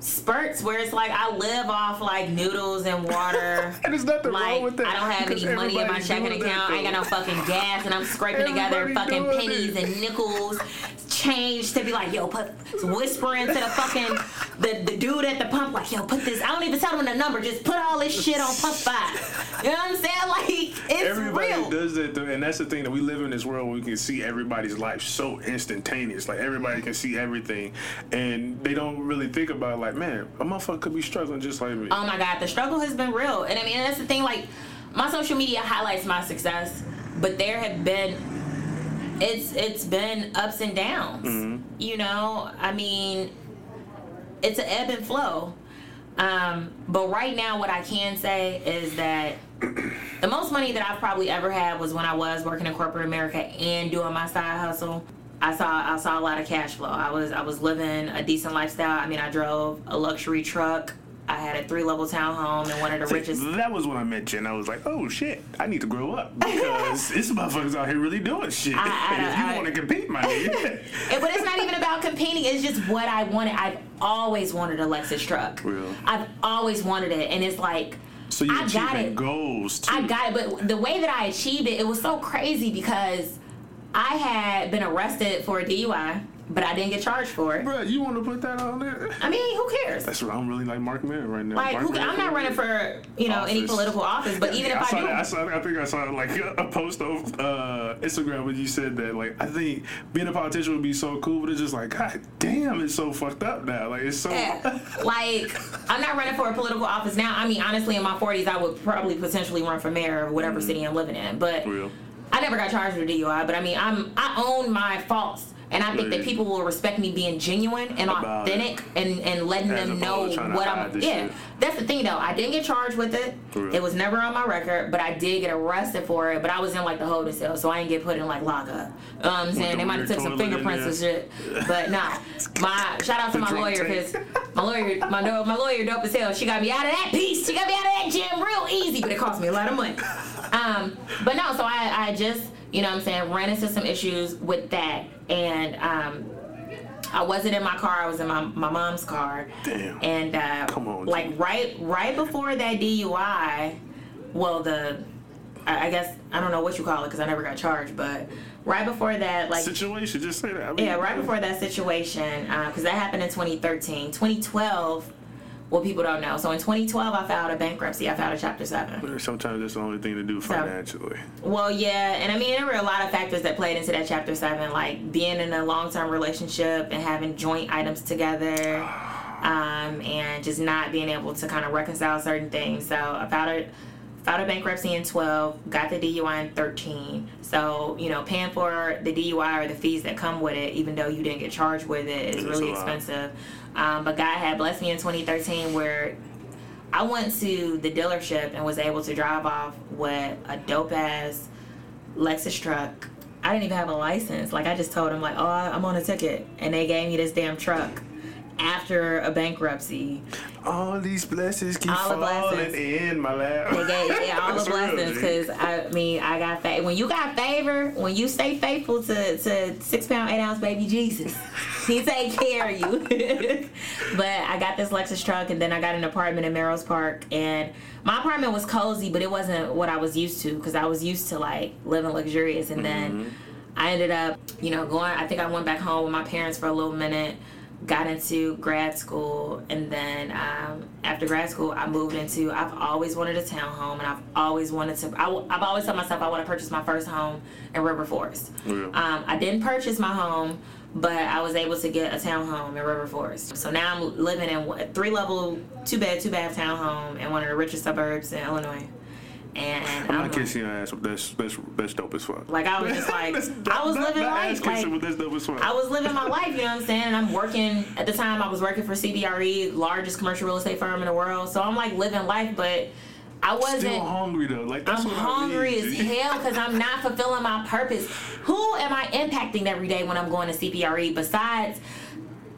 spurts where it's like I live off like noodles and water. (laughs) And there's nothing like wrong with that. I don't have any money in my checking account. I ain't got no fucking gas, and I'm scraping together fucking pennies it. and nickels, change to be like, yo, put whispering to the fucking the, the dude at the pump, like, yo, put this. I don't even tell him the number. Just put all this shit on pump five. You know what I'm saying? (laughs) Like it's Everybody real. does that, though, and that's the thing that we live in this world where we can see everybody's life so instantaneous. Like everybody can see everything, and they don't really think about like, man, a motherfucker could be struggling just like me. Oh my god, the struggle has been real. And I mean, that's the thing, like, my social media highlights my success, but there have been it's it's been ups and downs. You know, I mean, it's an ebb and flow. Um, but right now, what I can say is that the most money that I've probably ever had was when I was working in corporate America and doing my side hustle. I saw I saw a lot of cash flow. I was I was living a decent lifestyle. I mean, I drove a luxury truck. I had a three level townhome in one of the See, richest. That was when I met you, and I was like, "Oh shit, I need to grow up (laughs) because this motherfuckers out here really doing shit." I- I- and if you want to compete, my nigga, (laughs) but it's not even about competing. It's just what I wanted. I've always wanted a Lexus truck. Real. I've always wanted it, and it's like so you I got it. goals too. I got it, but the way that I achieved it, it was so crazy because I had been arrested for a DUI, but I didn't get charged for it. Bro, you want to put that on there? I mean, who cares? That's what I'm really like Marc Maron right now. Like, who, I'm not running for you know any political office, but even Yeah, if saw I do, that. I saw. I think I saw like a post on uh, Instagram when you said that. Like, I think being a politician would be so cool, but it's just like, God damn, it's so fucked up now. Like, it's so. Yeah. (laughs) like I'm not running for a political office now. I mean, honestly, in my 40s, I would probably potentially run for mayor of whatever city I'm living in. But. Real. I never got charged with a DUI. But I mean, I'm I own my faults, and I think that people will respect me being genuine and About authentic and and letting As them know opposed to trying to what I'm. Yeah, shit. that's the thing though. I didn't get charged with it. It was never on my record, but I did get arrested for it. But I was in like the holding cell, so I didn't get put in like lockup. You know what I'm saying? the They might have took some fingerprints and shit. But no, (laughs) my shout out to my lawyer because my lawyer, my do- my lawyer, dope as hell. She got me out of that piece. She got me out of that gym real easy, but it cost me a lot of money. (laughs) Um, but no, so I, I just, you know, what I'm saying, ran into some issues with that, and um, I wasn't in my car. I was in my, my mom's car. Damn. And uh, Come on, like right right before that DUI, well the. I I guess I don't know what you call it because I never got charged, but right before that, like Situation, just say that. I mean, yeah, right before that situation, because that happened in 2013. 2012, well, people don't know. So in 2012, I filed a bankruptcy. I filed a Chapter 7. Sometimes that's the only thing to do financially. Well, yeah, and I mean, there were a lot of factors that played into that Chapter 7, like being in a long term relationship and having joint items together, (sighs) um, and just not being able to kind of reconcile certain things. So I filed a, filed a bankruptcy in 12, got the DUI in 13. So, you know, paying for the DUI or the fees that come with it, even though you didn't get charged with it, is It's really expensive. Um, but God had blessed me in 2013 where I went to the dealership and was able to drive off with a dope ass Lexus truck. I didn't even have a license. Like I just told them like, "Oh, I'm on a ticket," and they gave me this damn truck after a bankruptcy. All these blessings keep All the falling blessings. in my lap. They gave yeah, (laughs) all the blessings because I mean I got fa- when you got favor when you stay faithful to to six pound eight ounce baby Jesus, (laughs) he take care of you. (laughs) but I got this Lexus truck and then I got an apartment in Merrill's Park and my apartment was cozy but it wasn't what I was used to because I was used to like living luxurious and then mm-hmm. I ended up you know going I think I went back home with my parents for a little minute got into grad school and then um, after grad school i moved into i've always wanted a townhome and i've always wanted to I, have always told myself i want to purchase my first home in river forest. Yeah. um, i didn't purchase my home but i was able to get a townhome in river forest. So now i'm living in a three level two bed two bath townhome in one of the richest suburbs in illinois and I'm I'm not like- kissing your ass, but that's that's that's dope as fuck. like i was just like (laughs) i was living life kissing, like that's dope as fuck. I was living my life, you know what I'm saying? And I'm working at the time I was working for CBRE, largest commercial real estate firm in the world. So I'm like living life, but I wasn't Still hungry though. Like that's I'm hungry as hell because I'm not fulfilling my purpose. Who am I impacting every day when I'm going to CBRE besides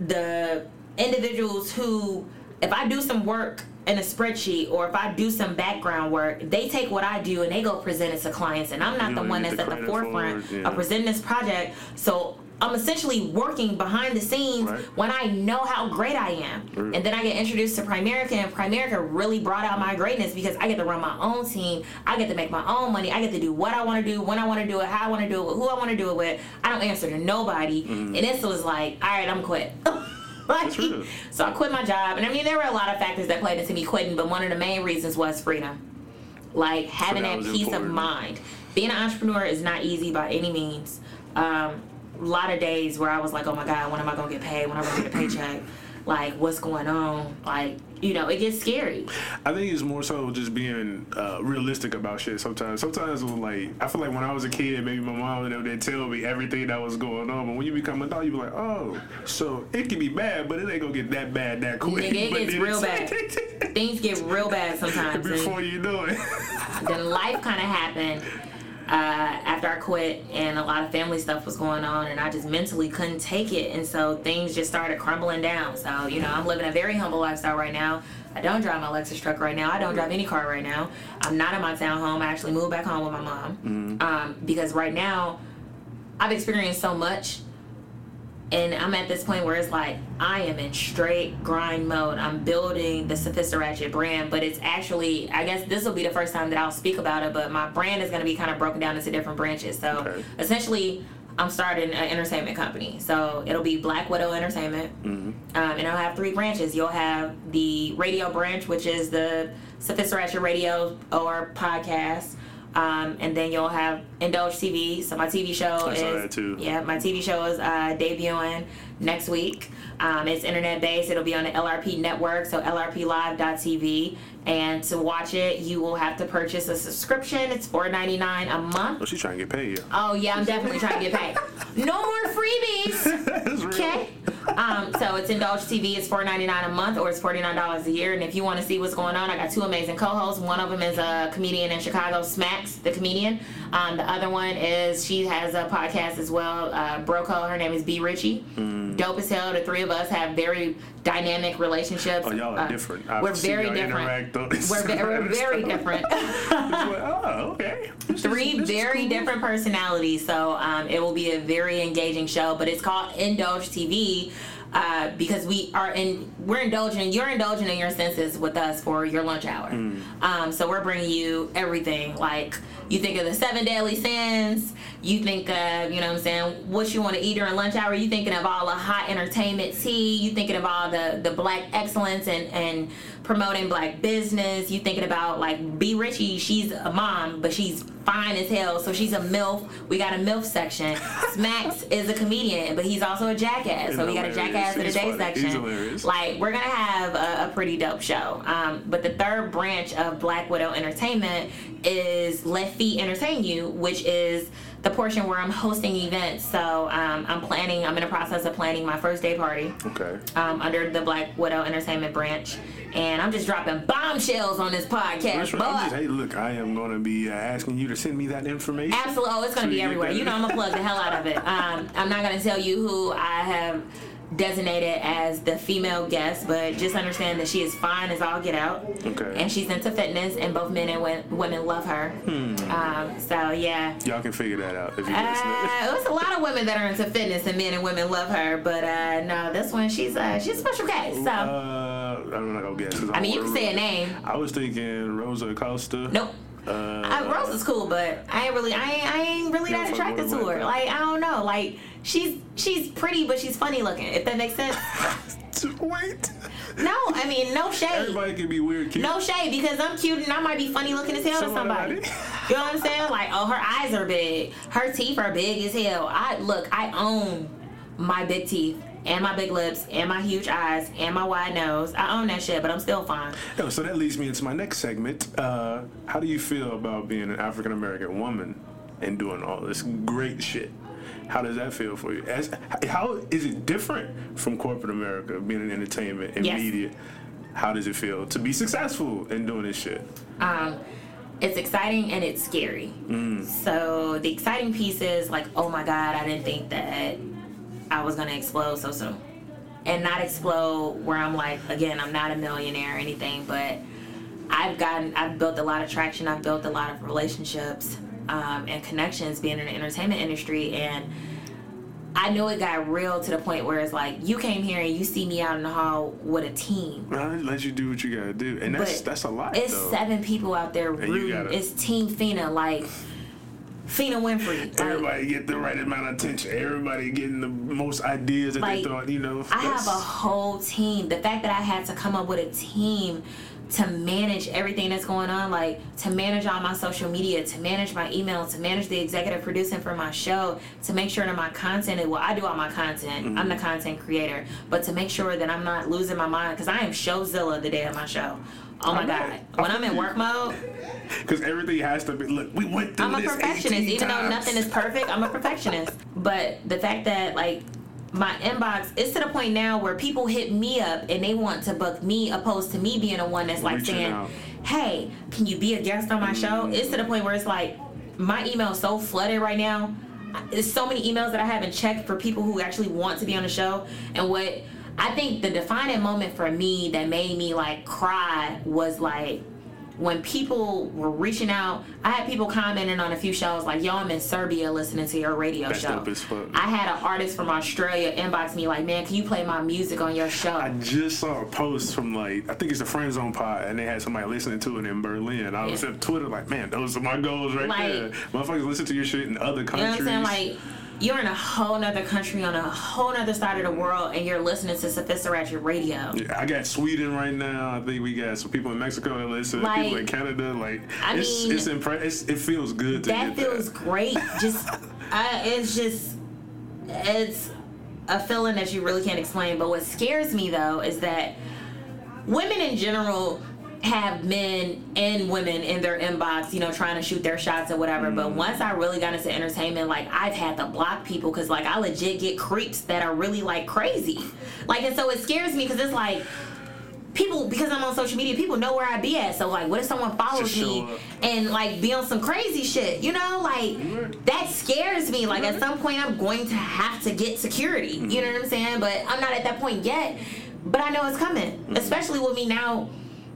the individuals who, if I do some work in a spreadsheet or if I do some background work, they take what I do and they go present it to clients, and I'm not You the one that's the at the forefront for it, yeah. of presenting this project. So I'm essentially working behind the scenes Right. when I know how great I am. And then I get introduced to Primerica, and Primerica really brought out my greatness because I get to run my own team. I get to make my own money. I get to do what I want to do, when I want to do it, how I want to do it, who I want to do it with. I don't answer to nobody. Mm-hmm. And this was like, all right, I'm quit. (laughs) (laughs) like, real. so I quit my job. And I mean, there were a lot of factors that played into me quitting, but one of the main reasons was freedom. Like having that that peace of mind. Being an entrepreneur is not easy by any means. Um, a lot of days where I was like, oh my God, when am I going to get paid? When am I going to get a paycheck? Like, what's going on? Like, you know, it gets scary. I think it's more so just being uh, realistic about shit. Sometimes, sometimes like I feel like when I was a kid, maybe my mom they tell me everything that was going on. But when you become an adult, you be like, oh, so it can be bad, but it ain't gonna get that bad that quick. Nigga, it (laughs) gets real bad. Things get real bad sometimes. (laughs) Before you know it, then life kind of happened uh, after I quit, and a lot of family stuff was going on, and I just mentally couldn't take it, and so things just started crumbling down. So you know, I'm living a very humble lifestyle right now. I don't drive my Lexus truck right now. I don't drive any car right now. I'm not in my townhome. I actually moved back home with my mom um, because right now I've experienced so much and I'm at this point where it's like I am in straight grind mode. I'm building the Sophista Ratchet brand, but it's actually I guess this will be the first time that I'll speak about it. But my brand is going to be kind of broken down into different branches. So Okay. essentially, I'm starting an entertainment company. So it'll be Black Widow Entertainment, um, and it'll have three branches. You'll have the radio branch, which is the Sophista Ratchet Radio or podcast. Um, and then you'll have Indulge TV. So my TV show is saw that too. yeah, my TV show is uh, debuting next week. Um, it's internet based. It'll be on the LRP network, so LRPLive.tv. And to watch it, you will have to purchase a subscription. It's $4.99 a month. oh, she's trying to get paid. Yeah. Oh yeah, I'm definitely trying to get paid. (laughs) No more freebies. Okay. Um, so it's Indulge TV. It's four ninety nine a month, or it's forty nine dollars a year. And if you want to see what's going on, I got two amazing co-hosts. One of them is a comedian in Chicago, Smacks, the comedian. Um, the other one is she has a podcast as well, uh, Broco. Her name is B Richie. Mm. Dope as hell. The three of us have very dynamic relationships. Oh, y'all are Uh, different. I've we're very different. interact on this We're, ve- we're very different. (laughs) Oh, okay. This three is very cool. different personalities. So um, it will be a very engaging show. But it's called Indulge TV. Uh, because we are in, we're indulging. You're indulging in your senses with us for your lunch hour. Um, so we're bringing you everything. Like you think of the seven deadly sins. You think of, you know, what I'm saying, what you want to eat during lunch hour. You thinking of all the hot entertainment tea. You thinking of all the the black excellence and and promoting black business. You thinking about like B Richie. She's a mom, but she's fine as hell. So she's a milf. We got a milf section. (laughs) Smacks is a comedian, but he's also a jackass. So we got a jackass in the day section. Like we're gonna have a, a pretty dope show. Um, but the third branch of Black Widow Entertainment is Let Feet Entertain You, which is the portion where I'm hosting events. So um, I'm planning. I'm in the process of planning my first day party Okay. um, under the Black Widow Entertainment branch, and I'm just dropping bombshells on this podcast. Right. But hey, look, I am going to be uh, asking you to send me that information. absolutely, oh, it's gonna So be everywhere. You know, I'm gonna plug the hell out of it. Um, I'm not gonna tell you who I have designated as the female guest, but just understand that she is fine as all get out. Okay. And she's into fitness, and both men and women love her. Hmm. Um, so yeah. Y'all can figure that out if you. Uh, there's a lot of women that are into fitness, and men and women love her. But uh, no, this one, she's uh, she's a special case. So Uh, I'm not gonna guess. I mean, you can say a name. I was thinking Rosa Acosta. Nope. Uh, Uh, Rose is cool, but I ain't really, I ain't, I ain't really that attracted to her like Like I don't know, like she's she's pretty, but she's funny looking. If that makes sense. (laughs) Wait. No, I mean no shade. Everybody can be weird. Cute. No shade because I'm cute and I might be funny looking as hell to Somebody. somebody. You know what I'm saying? Like, oh, her eyes are big, her teeth are big as hell. I look, I own my big teeth and my big lips and my huge eyes and my wide nose. I own that shit, but I'm still fine. Yo, so that leads me into my next segment. Uh, how do you feel about being an African American woman and doing all this great shit? How does that feel for you? As, how is it different from corporate America, being in entertainment and Yes. media? How does it feel to be successful in doing this shit? um, it's exciting and it's scary. So the exciting piece is like, oh my god, I didn't think that I was gonna explode so soon, and not explode where I'm like, again, I'm not a millionaire or anything, but I've gotten, I've built a lot of traction, I've built a lot of relationships um, and connections being in the entertainment industry, and I know it got real to the point where it's like you came here and you see me out in the hall with a team. I let you do what you gotta do, and that's But that's a lot. It's though. seven people out there rooting. gotta- It's Team Fina, like Fina Winfrey. Like, Everybody get the right amount of attention. Everybody getting the most ideas that Like, they thought. You know, I have a whole team. The fact that I had to come up with a team to manage everything that's going on, like to manage all my social media, to manage my email, to manage the executive producing for my show, to make sure that my content, well, I do all my content. I'm Mm-hmm. the content creator, but to make sure that I'm not losing my mind because I am showzilla the day of my show. Oh my God. When I'm in work mode, (laughs) Because everything has to be. Look, we went through I'm a this perfectionist. 18 Even though nothing is perfect, I'm a perfectionist. But the fact that like my inbox is to the point now where people hit me up and they want to book me opposed to me being the one that's like Reaching saying, out. Hey, can you be a guest on my show? It's to the point where it's like my email is so flooded right now. There's so many emails that I haven't checked for people who actually want to be on the show. And what I think the defining moment for me that made me like cry was like when people were reaching out, I had people commenting on a few shows like, "Yo, I'm in Serbia listening to your radio That's show." dope as fuck. I had an artist from Australia inbox me like, "Man, can you play my music on your show?" I just saw a post from like I think it's the friend zone pod, and they had somebody listening to it in Berlin. I was Yeah. at Twitter like, man, those are my goals right Like- there. Motherfuckers listen to your shit in other you know countries. what I'm saying? Like, you're in a whole nother country on a whole nother side of the world, and you're listening to Sophista Ratchet Radio. Yeah, I got Sweden right now. I think we got some people in Mexico that listen. Like- people in Canada. Like, I it's mean, it's, impre- it's it feels good to that feels great. Just, (laughs) I, it's just, it's a feeling that you really can't explain. But what scares me though is that women in general have men and women in their inbox, you know, trying to shoot their shots or whatever. But mm-hmm. once I really got into entertainment, like I've had to block people because like I legit get creeps that are really like crazy. Like, and so it scares me because it's like people because I'm on social media, people know where I be at. So like, what if someone follows me up. and like be on some crazy shit? You know, like mm-hmm. that scares me. Like at mm-hmm. some point, I'm going to have to get security. You know what I'm saying? But I'm not at that point yet. But I know it's coming, especially with me now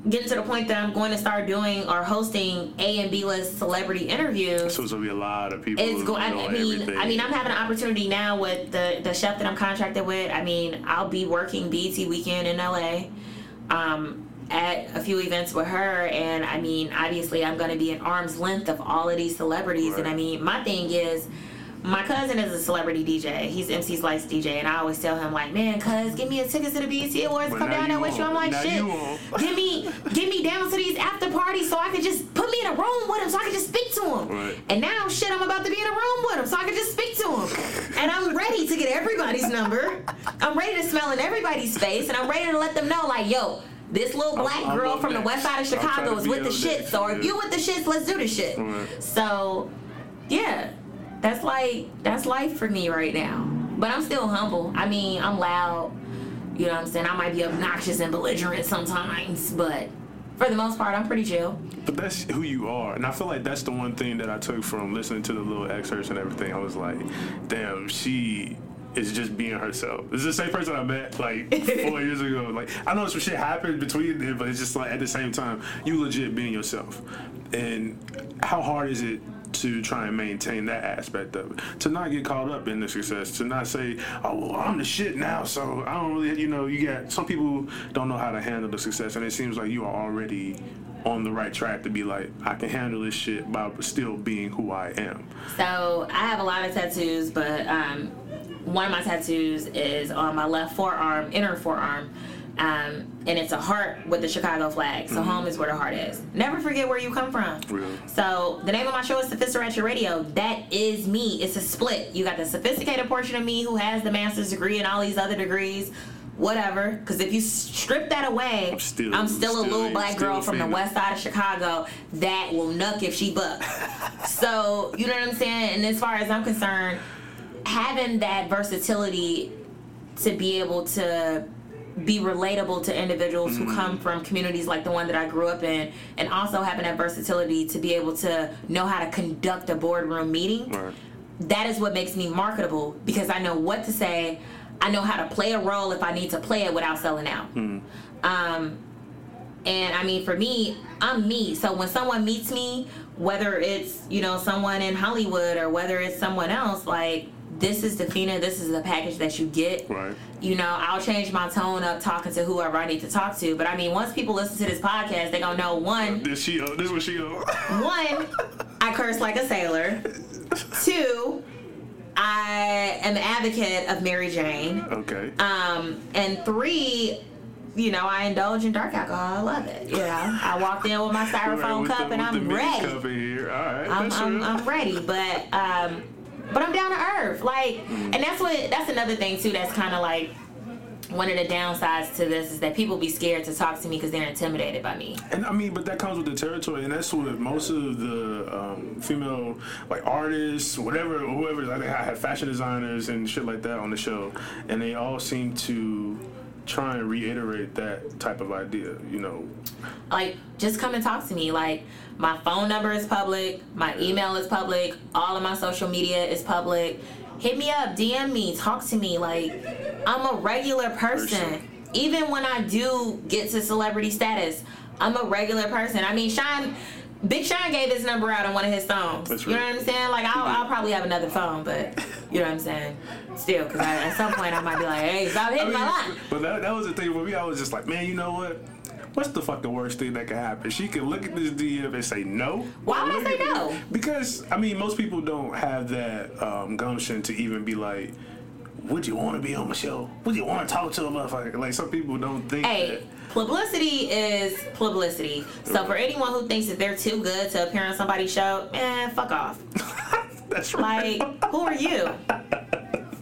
getting to the point that I'm going to start doing or hosting A and B list celebrity interviews. So it's gonna be a lot of people. It's going. I mean, everything. I mean, I'm having an opportunity now with the the chef that I'm contracted with. I mean, I'll be working BET weekend in LA, um, at a few events with her, and I mean, obviously, I'm going to be an arm's length of all of these celebrities. And I mean, my thing is. My cousin is a celebrity DJ. He's MC Slice DJ, and I always tell him like, "Man, cuz, give me a ticket to the BET Awards. But Come down there with you." I'm like, Now "Shit, (laughs) give me, give me down to these after parties so I can just put me in a room with him so I can just speak to him." Right. And now, shit, I'm about to be in a room with him so I can just speak to him. And I'm ready to get everybody's number. I'm ready to smell in everybody's face, and I'm ready to let them know, like, yo, this little black I'm girl on from the west side of Chicago is with the shit. that. So if you with the shits, let's do the shit. Right. So, yeah, that's like that's life for me right now. But I'm still humble. I mean, I'm loud. You know what I'm saying? I might be obnoxious and belligerent sometimes, but for the most part, I'm pretty chill. But that's who you are, and I feel like that's the one thing that I took from listening to the little excerpts and everything. I was like, damn, she is just being herself. It's the same person I met like (laughs) four years ago. Like I know some shit happened between them, but it's just like at the same time, you legit being yourself. And how hard is it? To try and maintain that aspect of it, to not get caught up in the success, to not say, "Oh, well, I'm the shit now," so I don't really, you know, you got some people don't know how to handle the success, and it seems like you are already on the right track to be like, I can handle this shit by still being who I am. So I have a lot of tattoos, but um, one of my tattoos is on my left forearm, inner forearm, um, and it's a heart with the Chicago flag. So home is where the heart is. Never forget where you come from. Real. So the name of my show is Sophista Ratchet Radio. That is me. It's a split. You got the sophisticated portion of me who has the master's degree and all these other degrees. Whatever, because if you strip that away, I'm still- I'm still a little black girl from the west side of Chicago that will nuck if she buck. (laughs) so you know what I'm saying. And as far as I'm concerned, having that versatility to be able to be relatable to individuals Mm-hmm. who come from communities like the one that I grew up in, and also having that versatility to be able to know how to conduct a boardroom meeting. Right. That is what makes me marketable because I know what to say. I know how to play a role if I need to play it without selling out. Um, and I mean, for me, I'm me. So when someone meets me, whether it's, you know, someone in Hollywood or whether it's someone else, like, this is the Fina, this is the package that you get. Right. You know, I'll change my tone up talking to whoever I need to talk to. But I mean, once people listen to this podcast, they gonna know one, This she. uh, This what she. uh, (laughs) one, I curse like a sailor. Two, I am an advocate of Mary Jane. Okay. Um, and three, you know, I indulge in dark alcohol. I love it. You know, I walked in with my (laughs) styrofoam With cup the- and I'm ready. Cup in here. All right. I'm, I'm. I'm ready, but um, but I'm down to earth. Like, and that's what that's another thing too. That's kind of like one of the downsides to this is that people be scared to talk to me because they're intimidated by me. And I mean, but that comes with the territory, and that's what most of the um, female like artists, whatever, whoever. Like I had fashion designers and shit like that on the show, and they all seem to try and reiterate that type of idea. You know, like just come and talk to me. Like my phone number is public. My email is public. All of my social media is public. Hit me up. Dm me. Talk to me. Like i'm a regular person Person. even when i do get to celebrity status i'm a regular person. I mean shine Big Sean gave his number out on one of his songs. That's you know right. what I'm saying? Like, I'll, I'll probably have another phone, but you know what I'm saying? Still, because at some point I might be like, hey, stop hitting my line. but that, that was the thing for me. I was just like, man, you know what? What's the fucking worst thing that could happen? She could look at this DM and say no. Why would I say no? Because I mean, most people don't have that um, gumption to even be like, "Would you want to be on my show? Would you want to talk to a motherfucker?" Like some people don't think Hey, publicity is publicity. So for anyone who thinks that they're too good to appear on somebody's show, man, fuck off. (laughs) That's right. Like, who are you? You know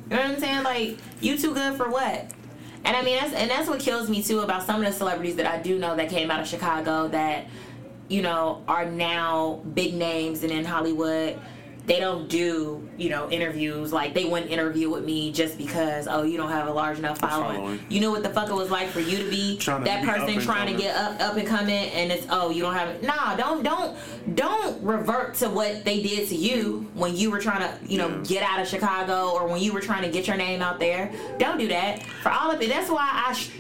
what I'm saying? Like, you too good for what? And I mean, that's and that's what kills me too about some of the celebrities that I do know that came out of Chicago that, you know, are now big names and in Hollywood. They don't do, you know, interviews like they wouldn't interview with me just because, oh, you don't have a large enough following. Following. You know what the fuck it was like for you to be Trying that be up person and trying to get up up and coming and it's oh you don't have it. Nah, don't don't don't revert to what they did to you when you were trying to, you know, Yeah. get out of Chicago or when you were trying to get your name out there. Don't do that. For all of it. That's why I sh-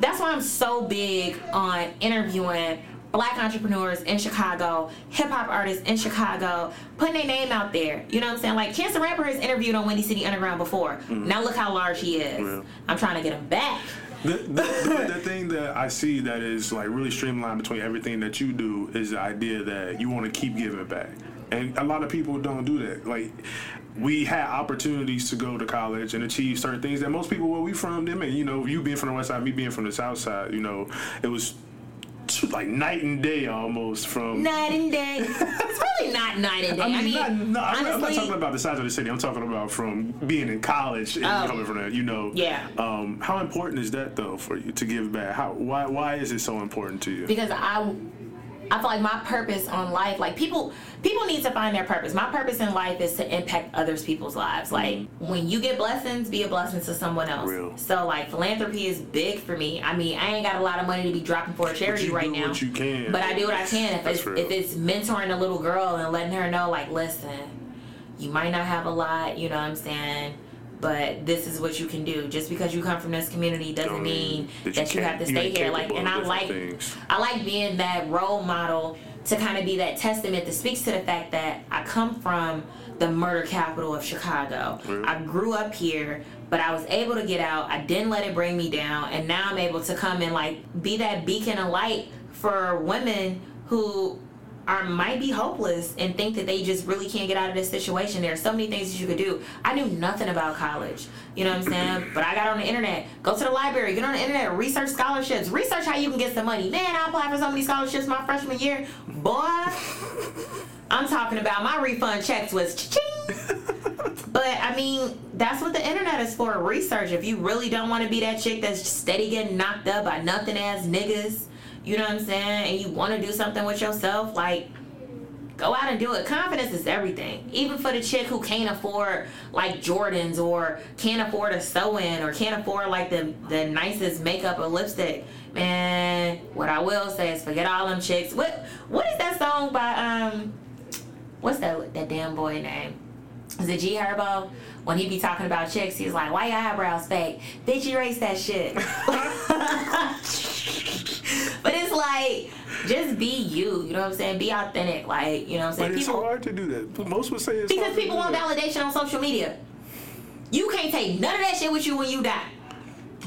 that's why I'm so big on interviewing black entrepreneurs in Chicago, hip hop artists in Chicago, putting their name out there. You know what I'm saying? Like Chance the Rapper has interviewed on Windy City Underground before. Mm-hmm. Now look how large he is. Yeah. I'm trying to get him back. The, the, the, the thing that I see that is like really streamlined between everything that you do is the idea that you want to keep giving back. And a lot of people don't do that. Like, we had opportunities to go to college and achieve certain things that most people where we from them and you know you being from the west side me being from the south side you know it was like night and day almost from Night and day. it's really not night and day. I mean, not, no, I'm, not, I'm not talking about the size of the city. I'm talking about from being in college and Oh. coming from that. You know, Yeah. Um, how important is that though for you to give back? How why why is it so important to you? because I I feel like my purpose on life, like people people need to find their purpose. My purpose in life is to impact others people's lives. Like when you get blessings, be a blessing to someone else. Real. So like philanthropy is big for me. I mean, I ain't got a lot of money to be dropping for a charity you right do now. what you can. But I do what I can. If That's it's real. if it's mentoring a little girl and letting her know, like, listen, you might not have a lot, you know what I'm saying? But this is what you can do. Just because you come from this community doesn't Don't mean that that you you, have to stay here. Like, and I like things. I like being that role model to kind of be that testament that speaks to the fact that I come from the murder capital of Chicago. Right. I grew up here, but I was able to get out. I didn't let it bring me down, and now I'm able to come and like be that beacon of light for women who are might be hopeless and think that they just really can't get out of this situation. There are so many things that you could do. I knew nothing about college. You know what I'm saying? (clears throat) But I got on the internet. Go to the library. Get on the internet. Research scholarships. Research how you can get some money. Man, I applied for so many scholarships my freshman year. Boy, (laughs) I'm talking about my refund checks was ching. (laughs) But I mean, that's what the internet is for. Research. If you really don't want to be that chick that's steady getting knocked up by nothing ass niggas, you know what I'm saying, and you want to do something with yourself, like go out and do it. Confidence is everything. Even for the chick who can't afford like Jordans or can't afford a sew in or can't afford like the the nicest makeup or lipstick. Man, what I will say is forget all them chicks. What what is that song by um what's that that damn boy name? Is it G Herbo? When he be talking about chicks, he's like, "Why your eyebrows fake? Bitch, erase that shit." (laughs) but it's like, just be you. You know what I'm saying? Be authentic. Like, you know what I'm But saying? it's so People hard to do that. Most would say it's because people want that. validation on social media. You can't take none of that shit with you when you die.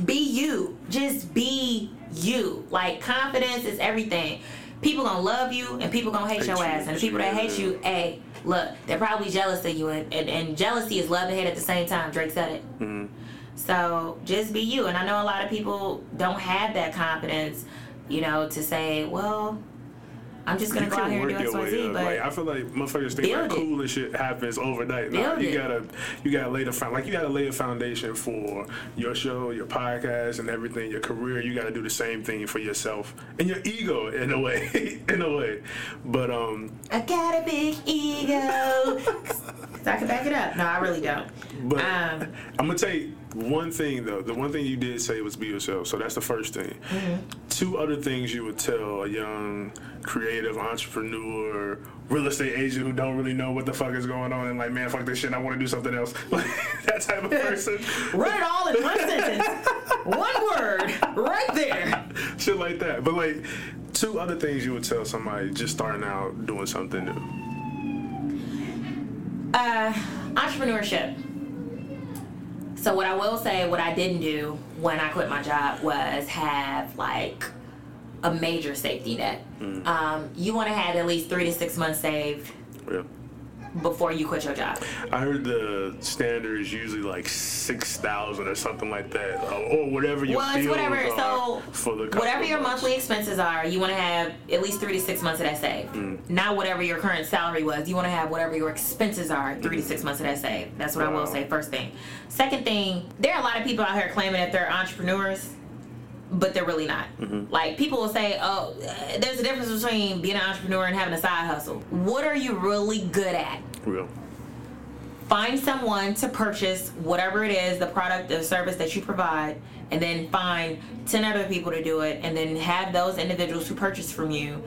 Be you. Just be you. Like confidence is everything. People gonna love you and people gonna hate, Hate your you. ass. And the people that hate you, hey, look, they're probably jealous of you. And, and, and jealousy is love and hate at the same time. Drake said it. Mm-hmm. So just be you. And I know a lot of people don't have that confidence, you know, to say, well, I'm just gonna You go out here and do X, way up. But Like I feel like motherfuckers think like cool and shit happens overnight. Nah, you it. gotta you gotta lay the found like you gotta lay a foundation for your show, your podcast, and everything. Your career. You gotta do the same thing for yourself and your ego in a way, (laughs) in a way. But um, I got a big ego. so (laughs) I can back it up. No, I really don't. But Um, I'm gonna tell you one thing though. The one thing you did say was be yourself. So that's the first thing. Two other things you would tell a young creative entrepreneur, real estate agent who don't really know what the fuck is going on and like, man, fuck this shit. I want to do something else. (laughs) Like that type of person. (laughs) Run it all in one sentence. (laughs) One word. Right there. shit like that. But like two other things you would tell somebody just starting out doing something new. Uh, entrepreneurship. So what I will say, what I didn't do when I quit my job was have like a major safety net. Um, you want to have at least three to six months saved Yeah. Before you quit your job. I heard the standard is usually like six thousand or something like that, or, whatever your Well, it's whatever. are So for the whatever your months. monthly expenses are, you want to have at least three to six months of that saved. Mm. Not whatever your current salary was. You want to have whatever your expenses are, three to six months of that saved. That's what I will say. First thing. Second thing, there are a lot of people out here claiming that they're entrepreneurs. But they're really not. Mm-hmm. Like people will say, "Oh, there's a difference between being an entrepreneur and having a side hustle. What are you really good at? Real. find someone to purchase whatever it is the product or service that you provide and then find 10 other people to do it and then have those individuals who purchase from you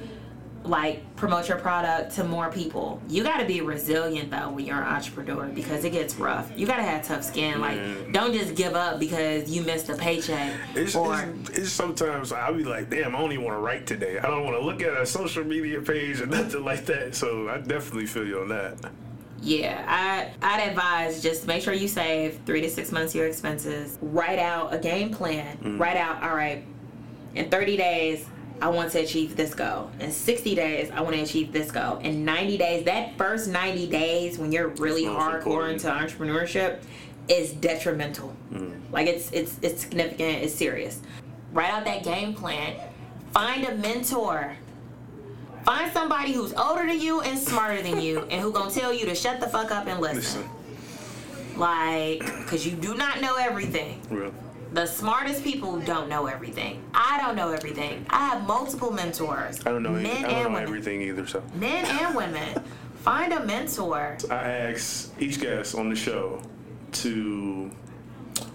like promote your product to more people you got to be resilient though when you're an entrepreneur because it gets rough you got to have tough skin like Man. don't just give up because you missed a paycheck It's, or it's, it's sometimes I'll be like, damn, I don't even want to write today. I don't want to look at a social media page or (laughs) nothing like that. So I definitely feel you on that. Yeah, I I'd advise just make sure you save three to six months of your expenses. Write out a game plan. Mm. Write out, all right, in 30 days, I want to achieve this goal. In 60 days, I want to achieve this goal. In 90 days, that first 90 days when you're really hardcore important. into entrepreneurship is detrimental. Mm. Like it's it's it's significant, it's serious. Write out that game plan. Find a mentor. Find somebody who's older than you and smarter than you and who gonna tell you to shut the fuck up and listen. Listen, Like, cause you do not know everything. real. The smartest people don't know everything. I don't know everything. I have multiple mentors. I don't know. Men Anything. I don't know women. everything either. So Men and women. Find a mentor. I ask each guest on the show to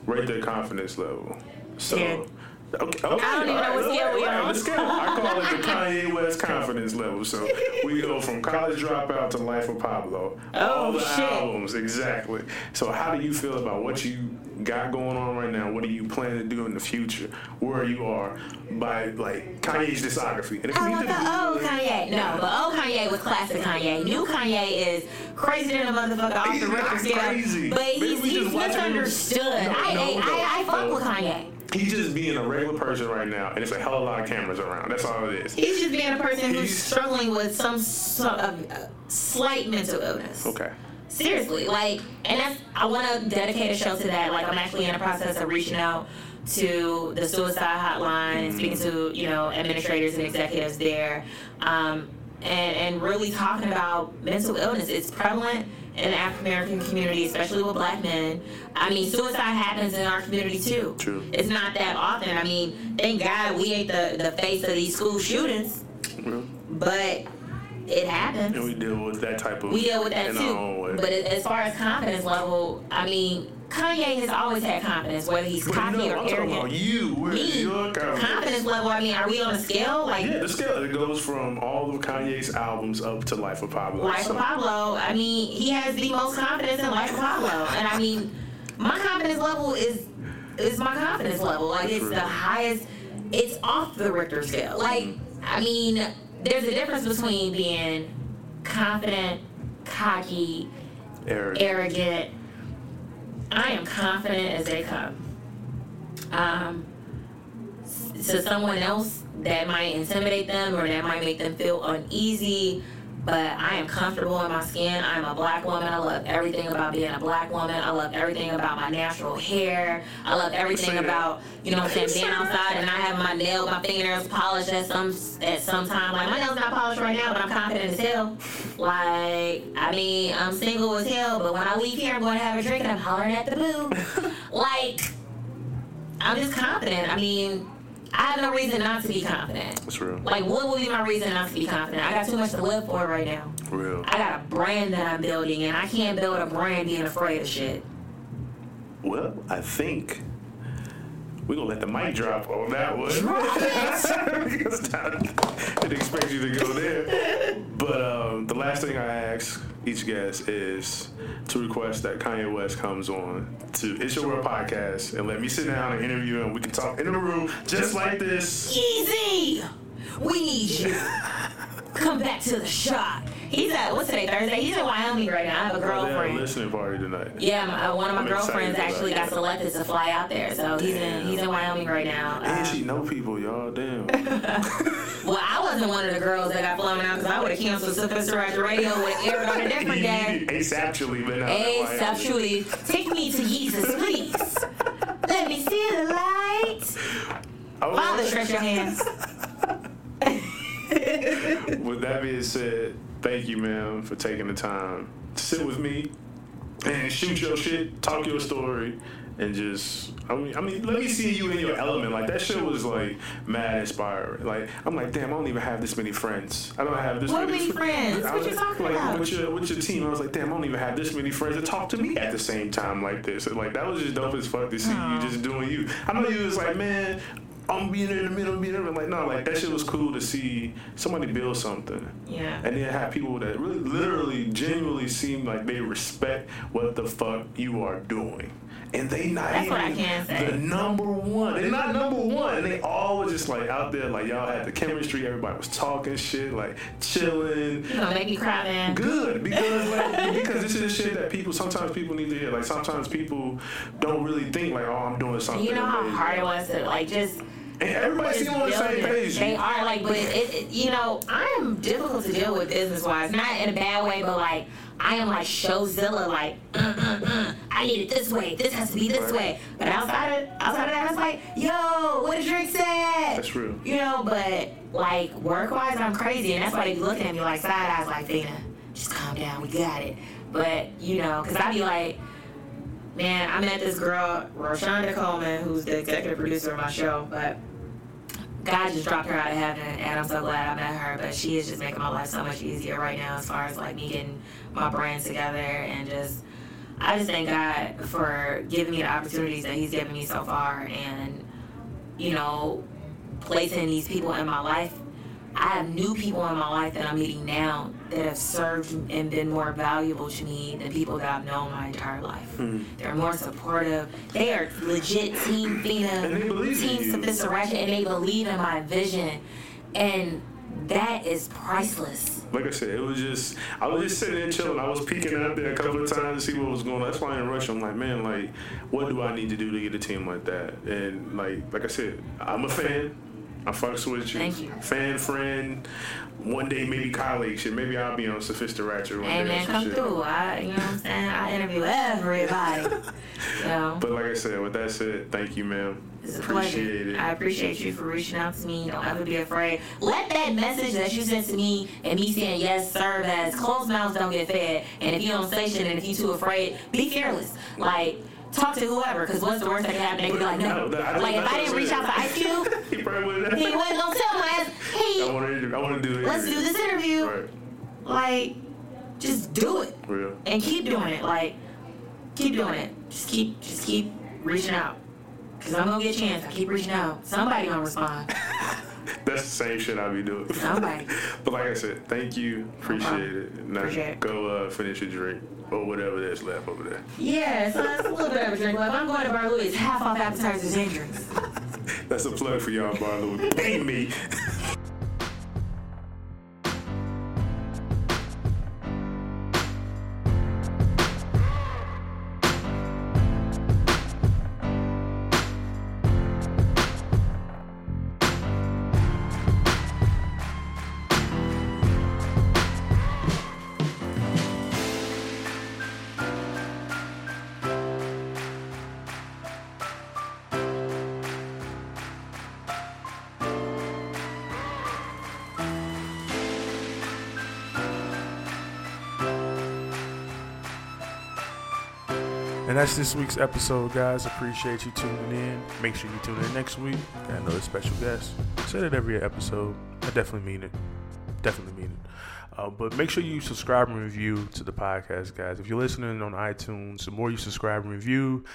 rate their confidence level. So. Yeah. Okay, okay, I don't even know what alright, scale we alright, on. scale. I call it the (laughs) Kanye West confidence level. So (laughs) we go from college dropout to Life of Pablo. Oh, all Oh, the shit. albums, exactly. So how do you feel about what you got going on right now? What do you plan to do in the future? Where you are by like Kanye's discography? And it I can want either the old be- Kanye. No, but old Kanye was classic Kanye. New Kanye is crazy than a motherfucker off He's the Richter not scale. crazy. But Maybe he's, he's just watch him- misunderstood. No, I, no, I, no, I, I fuck no. with Kanye. He's just being a regular person right now, and it's a hell of a lot of cameras around. That's all it is. He's just being a person who's He's- struggling with some sort of uh, slight mental illness. Okay. Seriously, like, and that's I want to dedicate a show to that. Like, I'm actually in the process of reaching out to the suicide hotline and speaking to you know administrators and executives there, um, and and really talking about mental illness. It's prevalent in the African American community, especially with Black men. I mean, suicide happens in our community too. True. It's not that often. I mean, thank God we ain't the the face of these school shootings, but it happens and we deal with that type of we deal with that in our own way. too. But as far as confidence level, I mean, Kanye has always had confidence, whether he's cocky no, or I'm talking about arrogant. you. Me, your confidence? confidence level. I mean, are we on a scale like Yeah, the scale it goes from all of Kanye's albums up to Life of Pablo. Life So- of Pablo? I mean, he has the most confidence in Life of Pablo, and I mean, my confidence level is is my confidence level. Like it's True. the highest. It's off the Richter scale. Like I mean, there's a difference between being confident, cocky, Eric. arrogant, I am confident as they come. Um, to someone else, that might intimidate them or that might make them feel uneasy. But I am comfortable in my skin. I'm a black woman. I love everything about being a black woman. I love everything about my natural hair. I love everything about, you know what I'm saying, being outside and I have my nails, my fingernails polished at some at some time. Like my nails not polished right now, but I'm confident as hell. Like, I mean, I'm single as hell, but when I leave here, I'm going to have a drink and I'm hollering at the boo. (laughs) like, I'm just confident. I mean, I have no reason not to be confident. That's real. Like, what would be my reason not to be confident? I got too much to live for right now. Real. I got a brand that I'm building, and I can't build a brand being afraid of shit. Well, I think we're gonna let the mic drop on that one. (laughs) Because I didn't expect you to go there. But um, the last thing I ask each guest is to request that Kanye West comes on to It's Your World podcast and let me sit down and interview him. We can talk in the room just like this. Easy! We need you. (laughs) Come back to the shot. He's at, what's today, Thursday? He's in Wyoming right now. I have a They have a girlfriend. listening party tonight. Yeah, my, uh, one of my I'm girlfriends actually got selected to fly out there, so he's in he's in Wyoming right now. And Um, she know people, y'all. Damn. (laughs) well, I wasn't one of the girls that got flown out because I would have canceled Sylvester Roger Radio have aired on a different day. (laughs) Asexually, but not Asexually, take me to Jesus, please. Let me see the light. Oh, Father, stretch your hands. (laughs) With that being said, thank you, man, for taking the time to sit with me and shoot your shit, talk your story, and just I mean, I mean, let me see you in your element. Like that shit was like mad inspiring. Like I'm like, damn, I don't even have this many friends. I don't have this What many, many fr- friends? What you talking like, about? With your with your team, I was like, damn, I don't even have this many friends to talk to me at the same time like this. And, like that was just dope as fuck to see you just doing you. I know you was like, man. I'm being in the middle, being middle. Like, no, like that shit was cool to see somebody build something Yeah. and then have people that really literally genuinely seem like they respect what the fuck you are doing and they not That's even what I can say. the number one they're not number one and they all was just like out there like y'all had the chemistry everybody was talking shit like chilling You gonna make me cry, man. good (laughs) because like because this is shit that people sometimes people need to hear like sometimes people don't really think like oh I'm doing something You know how amazing. hard it was to like just everybody just seem on the same page They are like, but it, it, you know, I am difficult to deal with business wise. Not in a bad way, but like I am like showzilla. Like, uh, uh, uh, I need it this way. This has to be this way. But outside of outside of that, it's like, yo, what a drink said. that's real You know, but like work wise, I'm crazy, and that's why they be looking at me like side eyes, like Fina, just calm down, we got it. But you know, cause I be like, man, I met this girl, Roshonda Coleman, who's the executive producer of my show, but God just dropped her out of heaven, and I'm so glad I met her. But she is just making my life so much easier right now, as far as like me getting my brands together and just. I just thank God for giving me the opportunities that He's given me so far, and you know, placing these people in my life. I have new people in my life that I'm meeting now that have served and been more valuable to me than people that I've known my entire life. Hmm. They're more supportive. They are legit Team Fina, they believe in Team you. Sophisticated, and they believe in my vision. And that is priceless. like I said, it was just I was just sitting there chilling. I was peeking out there a couple of times to see what was going on. That's why I didn't rush. I'm like, man, like, what do I need to do to get a team like that? And like, like I said, I'm a fan. I fucks with you. Thank you. Fan, friend. One day maybe colleague shit. Maybe I'll be on Sophisticated Ratchet one Hey day. or man, come shit. through. I, you know what I'm saying? I interview everybody. (laughs) know. But like I said, with that said, thank you, ma'am. It's a Appreciate pleasure. it. I appreciate you for reaching out to me. Don't ever be afraid. Let that message that you sent to me and me saying yes serve as closed mouths don't get fed. And if you don't say shit and if you too afraid, be fearless. Like talk to whoever, because what's the worst that can happen? They could be like, no. No, I- Like if I didn't reach out to Ice Cube, (laughs) he probably wouldn't. he wasn't gonna tell my ass, I hey, want to. I want to do it. let's do this interview. Right. Like, just do it Real. and keep doing it. Like, keep doing it. Just keep, just keep reaching out. Cause I'm gonna get a chance. I keep reaching out. Somebody gonna respond. (laughs) (laughs) That's the same shit I be doing. Somebody. (laughs) but like I said, thank you. Appreciate problem. it. Now Appreciate it. go uh, finish your drink or whatever that's left over there. Yeah, so it's a little bit of a drink. Like, if I'm going to Bar Louie, it's half off appetizers and drinks. (laughs) That's a plug for y'all, Barlow. Pay me. That's this week's episode, guys. Appreciate you tuning in. Make sure you tune in next week. Got another special guest. I say that every episode. I definitely mean it. Definitely mean it. Uh, but make sure you subscribe and review to the podcast, guys. If you're listening on iTunes, the more you subscribe and review,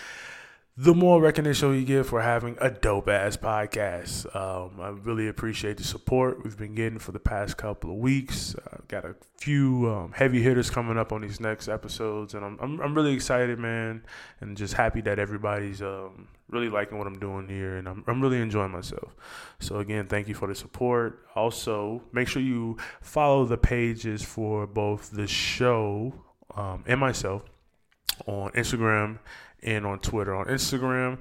the more recognition you get for having a dope ass podcast. Um, I really appreciate the support we've been getting for the past couple of weeks. I've got a few um, heavy hitters coming up on these next episodes, and I'm, I'm, I'm really excited, man, and just happy that everybody's um, really liking what I'm doing here, and I'm I'm really enjoying myself. So again, thank you for the support. Also, make sure you follow the pages for both the show um, and myself on Instagram and on Twitter. On Instagram,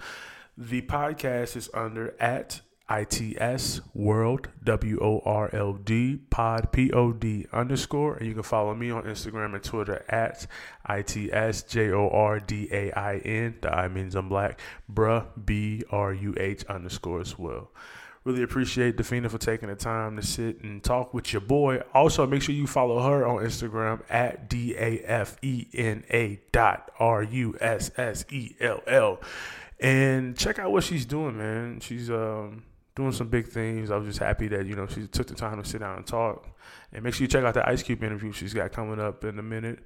the podcast is under at ITS World W O R L D Pod P O D underscore, and you can follow me on Instagram and Twitter at ITS J O R D A I N. The I means I'm black. Bruh B R U H underscore as well. Really appreciate Dafena for taking the time to sit and talk with your boy. Also, make sure you follow her on Instagram at D A F E N A dot R U S S E L L. And check out what she's doing, man. She's um, doing some big things. I was just happy that, you know, she took the time to sit down and talk. And make sure you check out the Ice Cube interview she's got coming up in a minute.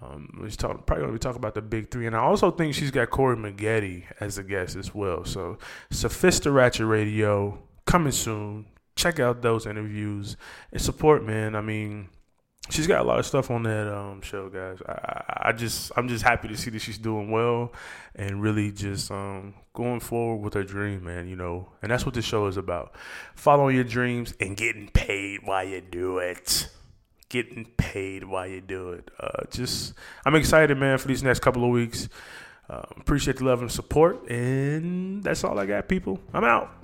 Um, we're talk, probably going to be talking about the big three. And I also think she's got Corey Maggette as a guest as well. So, Sophista Ratchet Radio coming soon. Check out those interviews and support, man. I mean, she's got a lot of stuff on that um, show, guys. I, I just I'm just happy to see that she's doing well and really just um, going forward with her dream, man. You know, and that's what this show is about: following your dreams and getting paid while you do it. Getting paid while you do it. Uh, just I'm excited, man, for these next couple of weeks. Uh, appreciate the love and support, and that's all I got, people. I'm out.